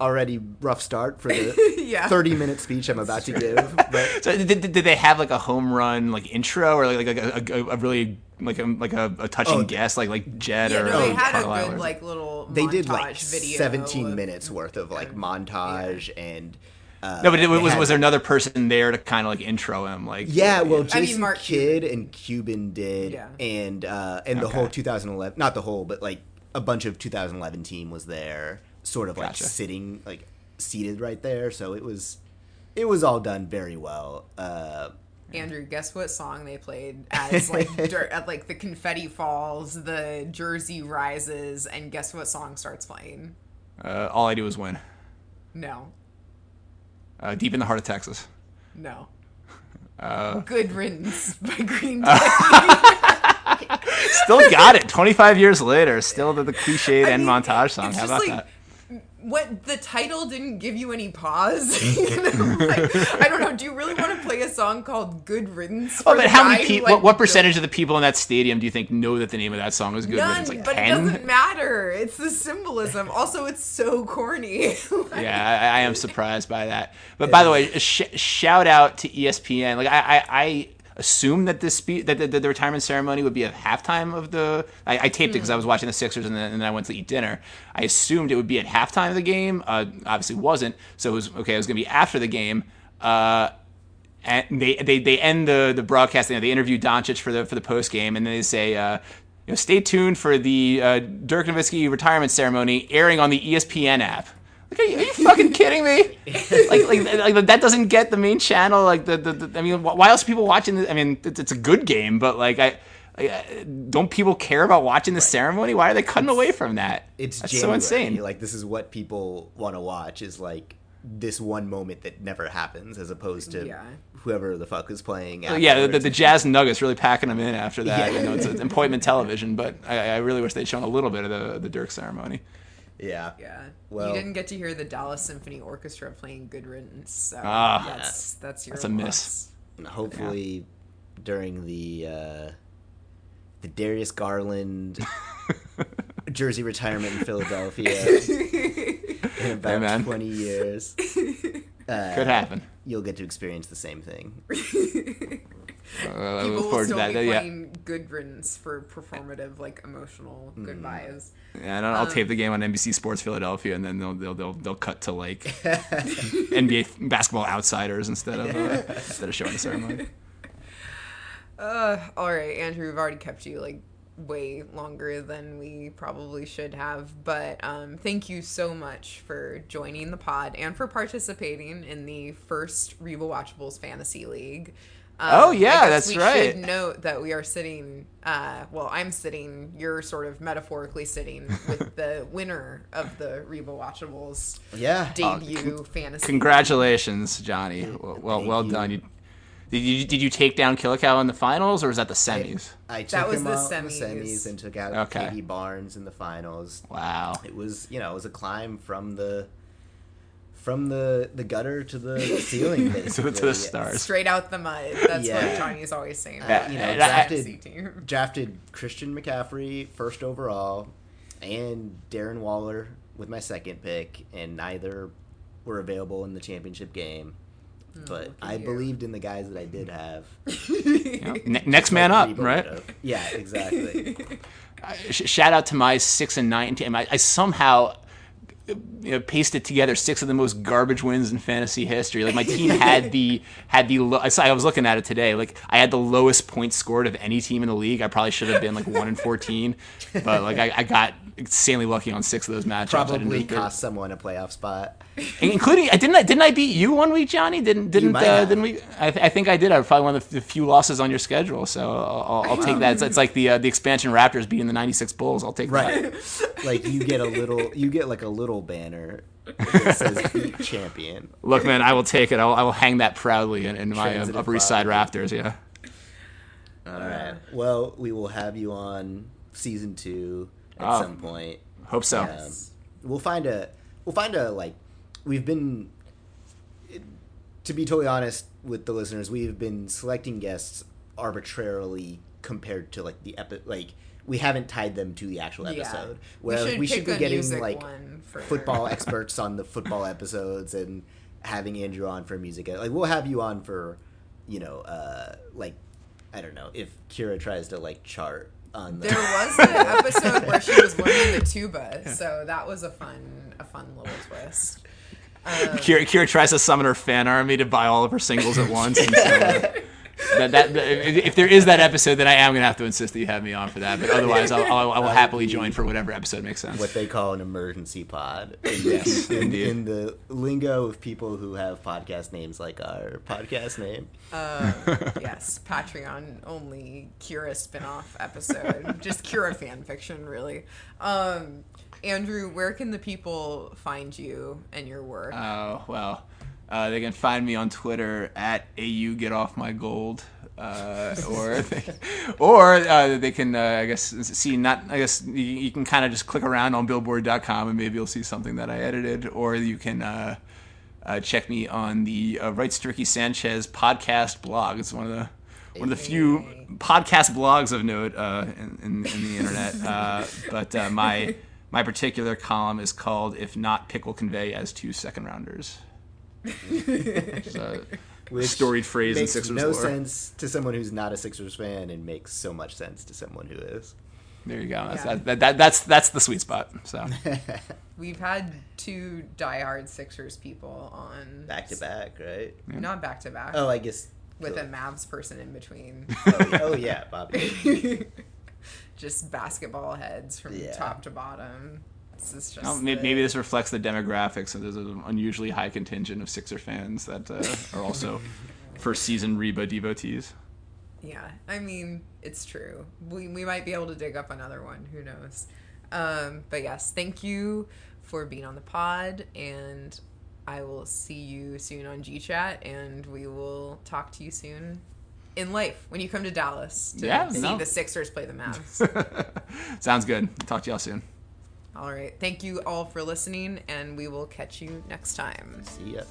[SPEAKER 4] already rough start for the
[SPEAKER 3] Yeah.
[SPEAKER 4] 30 minute speech I'm about to give. But
[SPEAKER 5] So did, did did they have like a home run like intro or like like a, a, a really like a like a, a touching
[SPEAKER 4] Oh,
[SPEAKER 5] guest like like Jed
[SPEAKER 3] Yeah,
[SPEAKER 5] or
[SPEAKER 3] no, they
[SPEAKER 5] or
[SPEAKER 3] had a good
[SPEAKER 5] or-
[SPEAKER 3] like little
[SPEAKER 4] they did like
[SPEAKER 3] video
[SPEAKER 4] 17
[SPEAKER 3] of-
[SPEAKER 4] minutes worth of like montage and. Uh,
[SPEAKER 5] no, but it, was
[SPEAKER 4] had-
[SPEAKER 5] was there another person there to kind of like intro him like
[SPEAKER 4] Yeah, well,
[SPEAKER 3] I mean,
[SPEAKER 4] Jason
[SPEAKER 3] Mark
[SPEAKER 4] Kidd and Cuban did,
[SPEAKER 3] Yeah.
[SPEAKER 4] and uh, and the whole 2011, not the whole, but like a bunch of 2011 team was there, sort of like
[SPEAKER 5] Gotcha.
[SPEAKER 4] sitting, like seated right there. So it was, it was all done very well. Uh,
[SPEAKER 3] Andrew, guess what song they played as like Dirk, at like the confetti falls, the jersey rises, and guess what song starts playing?
[SPEAKER 5] uh, all I do is win.
[SPEAKER 3] No,
[SPEAKER 5] Uh, deep in the heart of Texas.
[SPEAKER 3] no.
[SPEAKER 5] Uh,
[SPEAKER 3] Good riddance by Green Day.
[SPEAKER 5] Still got it. 25 years later, still the, the cliched
[SPEAKER 3] I
[SPEAKER 5] end
[SPEAKER 3] mean,
[SPEAKER 5] montage song. How about
[SPEAKER 3] like,
[SPEAKER 5] that?
[SPEAKER 3] What the title didn't give you any pause. you know? like, I don't know. Do you really want to play a song called "Good Riddance"?
[SPEAKER 5] Oh, but how many people?
[SPEAKER 3] like,
[SPEAKER 5] what, what percentage of the people in that stadium do you think know that the name of that song is "Good
[SPEAKER 3] None,
[SPEAKER 5] Riddance"? Like
[SPEAKER 3] but it
[SPEAKER 5] 10?
[SPEAKER 3] doesn't matter. It's the symbolism. Also, it's so corny. Like,
[SPEAKER 5] Yeah, I, I am surprised by that. But by the way, sh- shout out to ESPN. Like I, I, I assumed that this spe- that the, retirement ceremony would be at halftime of the. I, I taped it because I was watching the Sixers and then, and then I went to eat dinner. I assumed it would be at halftime of the game. Uh, obviously, wasn't. So it was okay. It was going to be after the game. Uh, and they, they they end the the broadcast. You know, they interview Doncic for the for the post game, and then they say. Uh, you know, stay tuned for the uh, Dirk Nowitzki retirement ceremony airing on the ESPN app. Like, are you, are you fucking kidding me? like, like, like, that doesn't get the main channel. Like, the, the, the I mean, why else are people watching? This? I mean, it's, it's a good game, but like, I, I uh, don't people care about watching the ceremony? Why are they cutting away from that?
[SPEAKER 4] it's
[SPEAKER 5] That's so insane.
[SPEAKER 4] Like this is what people want to watch. Is like this one moment that never happens, as opposed to
[SPEAKER 3] Yeah.
[SPEAKER 4] whoever the fuck is playing.
[SPEAKER 5] yeah, the, the,
[SPEAKER 4] afterwards.
[SPEAKER 5] the Jazz Nuggets really packing them in after that.
[SPEAKER 4] Yeah.
[SPEAKER 5] You know, it's an appointment television, but I, I really wish they'd shown a little bit of the the Dirk ceremony.
[SPEAKER 4] Yeah.
[SPEAKER 3] Yeah.
[SPEAKER 4] Well-
[SPEAKER 3] you didn't get to hear the Dallas Symphony Orchestra playing Good Riddance. So
[SPEAKER 5] Ah.
[SPEAKER 3] that's that's your
[SPEAKER 5] That's a miss.
[SPEAKER 4] And hopefully during the uh, the Darius Garland jersey retirement in Philadelphia in about
[SPEAKER 5] man.
[SPEAKER 4] twenty years. Uh,
[SPEAKER 5] Could happen.
[SPEAKER 4] You'll get to experience the same thing.
[SPEAKER 5] Uh, I
[SPEAKER 3] People
[SPEAKER 5] look
[SPEAKER 3] will
[SPEAKER 5] forward
[SPEAKER 3] still
[SPEAKER 5] to
[SPEAKER 3] be.
[SPEAKER 5] Yeah,
[SPEAKER 3] playing Good Riddance for performative, like emotional
[SPEAKER 4] Mm.
[SPEAKER 3] goodbyes.
[SPEAKER 5] yeah and I'll, I'll
[SPEAKER 3] Um,
[SPEAKER 5] tape the game on NBC Sports Philadelphia, and then they'll they'll they'll, they'll cut to like NBA basketball outsiders instead of uh, instead of showing the ceremony.
[SPEAKER 3] Uh, all right, Andrew, we've already kept you like way longer than we probably should have, but um, thank you so much for joining the pod and for participating in the first Reba Watchables Fantasy League. Um,
[SPEAKER 5] Oh, yeah, that's
[SPEAKER 3] we
[SPEAKER 5] right.
[SPEAKER 3] Should note that we are sitting. Uh, well, I'm sitting. You're sort of metaphorically sitting with the winner of the Reba Watchables
[SPEAKER 4] Yeah.
[SPEAKER 3] debut fantasy.
[SPEAKER 5] Congratulations, Johnny. Well, well, well
[SPEAKER 4] you.
[SPEAKER 5] done. You, did you did you take down Killicow in the finals, or was that the semis?
[SPEAKER 4] I took
[SPEAKER 3] That was
[SPEAKER 4] him
[SPEAKER 3] the
[SPEAKER 4] out in the
[SPEAKER 3] semis.
[SPEAKER 4] semis and took out
[SPEAKER 5] Okay.
[SPEAKER 4] Katie Barnes in the finals.
[SPEAKER 5] Wow.
[SPEAKER 4] It was you know it was a climb from the from the the gutter to the ceiling
[SPEAKER 5] to,
[SPEAKER 4] basically.
[SPEAKER 5] the, to the stars.
[SPEAKER 3] Straight out the mud. That's
[SPEAKER 4] Yeah.
[SPEAKER 3] what Johnny's always saying.
[SPEAKER 4] Uh,
[SPEAKER 3] about
[SPEAKER 4] you
[SPEAKER 3] the
[SPEAKER 4] know,
[SPEAKER 3] fantasy
[SPEAKER 4] drafted
[SPEAKER 3] team.
[SPEAKER 4] drafted Christian McCaffrey first overall and Darren Waller with my second pick, and neither were available in the championship game. But
[SPEAKER 3] look at
[SPEAKER 4] I
[SPEAKER 3] you.
[SPEAKER 4] believed in the guys that I did have.
[SPEAKER 5] Yeah. Ne- next man up,
[SPEAKER 4] Reba
[SPEAKER 5] right?
[SPEAKER 4] would've. Yeah, exactly.
[SPEAKER 5] Sh- shout out to my six and nine team. I, I somehow you know, pasted together six of the most garbage wins in fantasy history. Like my team had the had the lo- I saw- I was looking at it today. Like I had the lowest points scored of any team in the league. I probably should have been like one and fourteen, but like I, I got insanely lucky on six of those matches.
[SPEAKER 4] Probably cost someone a playoff spot.
[SPEAKER 5] including I didn't I didn't I beat you one week, Johnny? Didn't didn't uh, didn't we? I, th- I think I did. I was probably one of the few losses on your schedule, so I'll, I'll, I'll take that. It's, it's like the uh, the expansion Raptors beating the '96 Bulls. I'll take that.
[SPEAKER 4] Right. like you get a little, you get like a little banner that says beat champion.
[SPEAKER 5] Look, man, I will take it. I will, I will hang that proudly in, in my uh, Upper East Side. Raptors. Yeah.
[SPEAKER 4] All right. Well, we will have you on season two at
[SPEAKER 5] Oh.
[SPEAKER 4] some point.
[SPEAKER 5] Hope so.
[SPEAKER 4] Um, we'll find a we'll find a like we've been to be totally honest with the listeners we've been selecting guests arbitrarily compared to like the epi- like we haven't tied them to the actual
[SPEAKER 3] Yeah.
[SPEAKER 4] episode
[SPEAKER 3] We should
[SPEAKER 4] we should be getting like
[SPEAKER 3] for-
[SPEAKER 4] football experts on the football episodes and having andrew on for music like we'll have you on for you know uh like i don't know if Kyra tries to like chart on the
[SPEAKER 3] There was an episode where she was learning the tuba, so that was a fun, a fun little twist. Um,
[SPEAKER 5] Kyra, Kyra tries to summon her fan army to buy all of her singles at once. And so, that, that, if if there is that episode, then I am going to have to insist that you have me on for that. But otherwise, I'll, I'll, I will happily join for whatever episode makes sense.
[SPEAKER 4] what they call an emergency pod. In,
[SPEAKER 5] Yes,
[SPEAKER 4] in,
[SPEAKER 5] indeed.
[SPEAKER 4] in the lingo of people who have podcast names like our podcast name.
[SPEAKER 3] uh, yes, Patreon only Kyra spin-off episode, just Kyra fan fiction, really. Um, Andrew, where can the people find you and your work?
[SPEAKER 5] Oh well, uh, they can find me on Twitter at au get off my gold, uh, or they, or uh, they can uh, I guess see not I guess you, you can kind of just click around on Billboard.com and maybe you'll see something that I edited, or you can. Uh, uh, check me on the uh, Rights to Ricky Sanchez podcast blog. It's one of the one of the few podcast blogs of note uh, in, in, in the internet. Uh, but uh, my my particular column is called "If Not, Pick Will Convey as Two Second Rounders." It's a
[SPEAKER 4] Which
[SPEAKER 5] storied phrase in
[SPEAKER 4] makes
[SPEAKER 5] Sixers
[SPEAKER 4] no
[SPEAKER 5] lore.
[SPEAKER 4] sense to someone who's not a Sixers fan and makes so much sense to someone who is.
[SPEAKER 5] There you go. That's,
[SPEAKER 3] Yeah.
[SPEAKER 5] that, that, that, that's that's the sweet spot. So
[SPEAKER 3] We've had two diehard Sixers people on
[SPEAKER 4] Back to back, right?
[SPEAKER 3] not back to back,
[SPEAKER 4] Oh, I guess.
[SPEAKER 3] with a Mavs person in between.
[SPEAKER 4] Oh, oh yeah, Bobby.
[SPEAKER 3] just basketball heads from
[SPEAKER 4] Yeah.
[SPEAKER 3] top to bottom. Just,
[SPEAKER 5] oh,
[SPEAKER 3] maybe,
[SPEAKER 5] maybe, this reflects the demographics. So there's an unusually high contingent of Sixer fans that uh, are also first season Reba devotees.
[SPEAKER 3] Yeah, I mean it's true. We we might be able to dig up another one. Who knows? Um, but yes, thank you for being on the pod, and I will see you soon on G Chat, and we will talk to you soon in life when you come to Dallas to
[SPEAKER 5] yeah,
[SPEAKER 3] see
[SPEAKER 5] no.
[SPEAKER 3] the Sixers play the Mavs.
[SPEAKER 5] Sounds good. Talk to y'all soon.
[SPEAKER 3] All right. Thank you all for listening, and we will catch you next time.
[SPEAKER 4] See ya.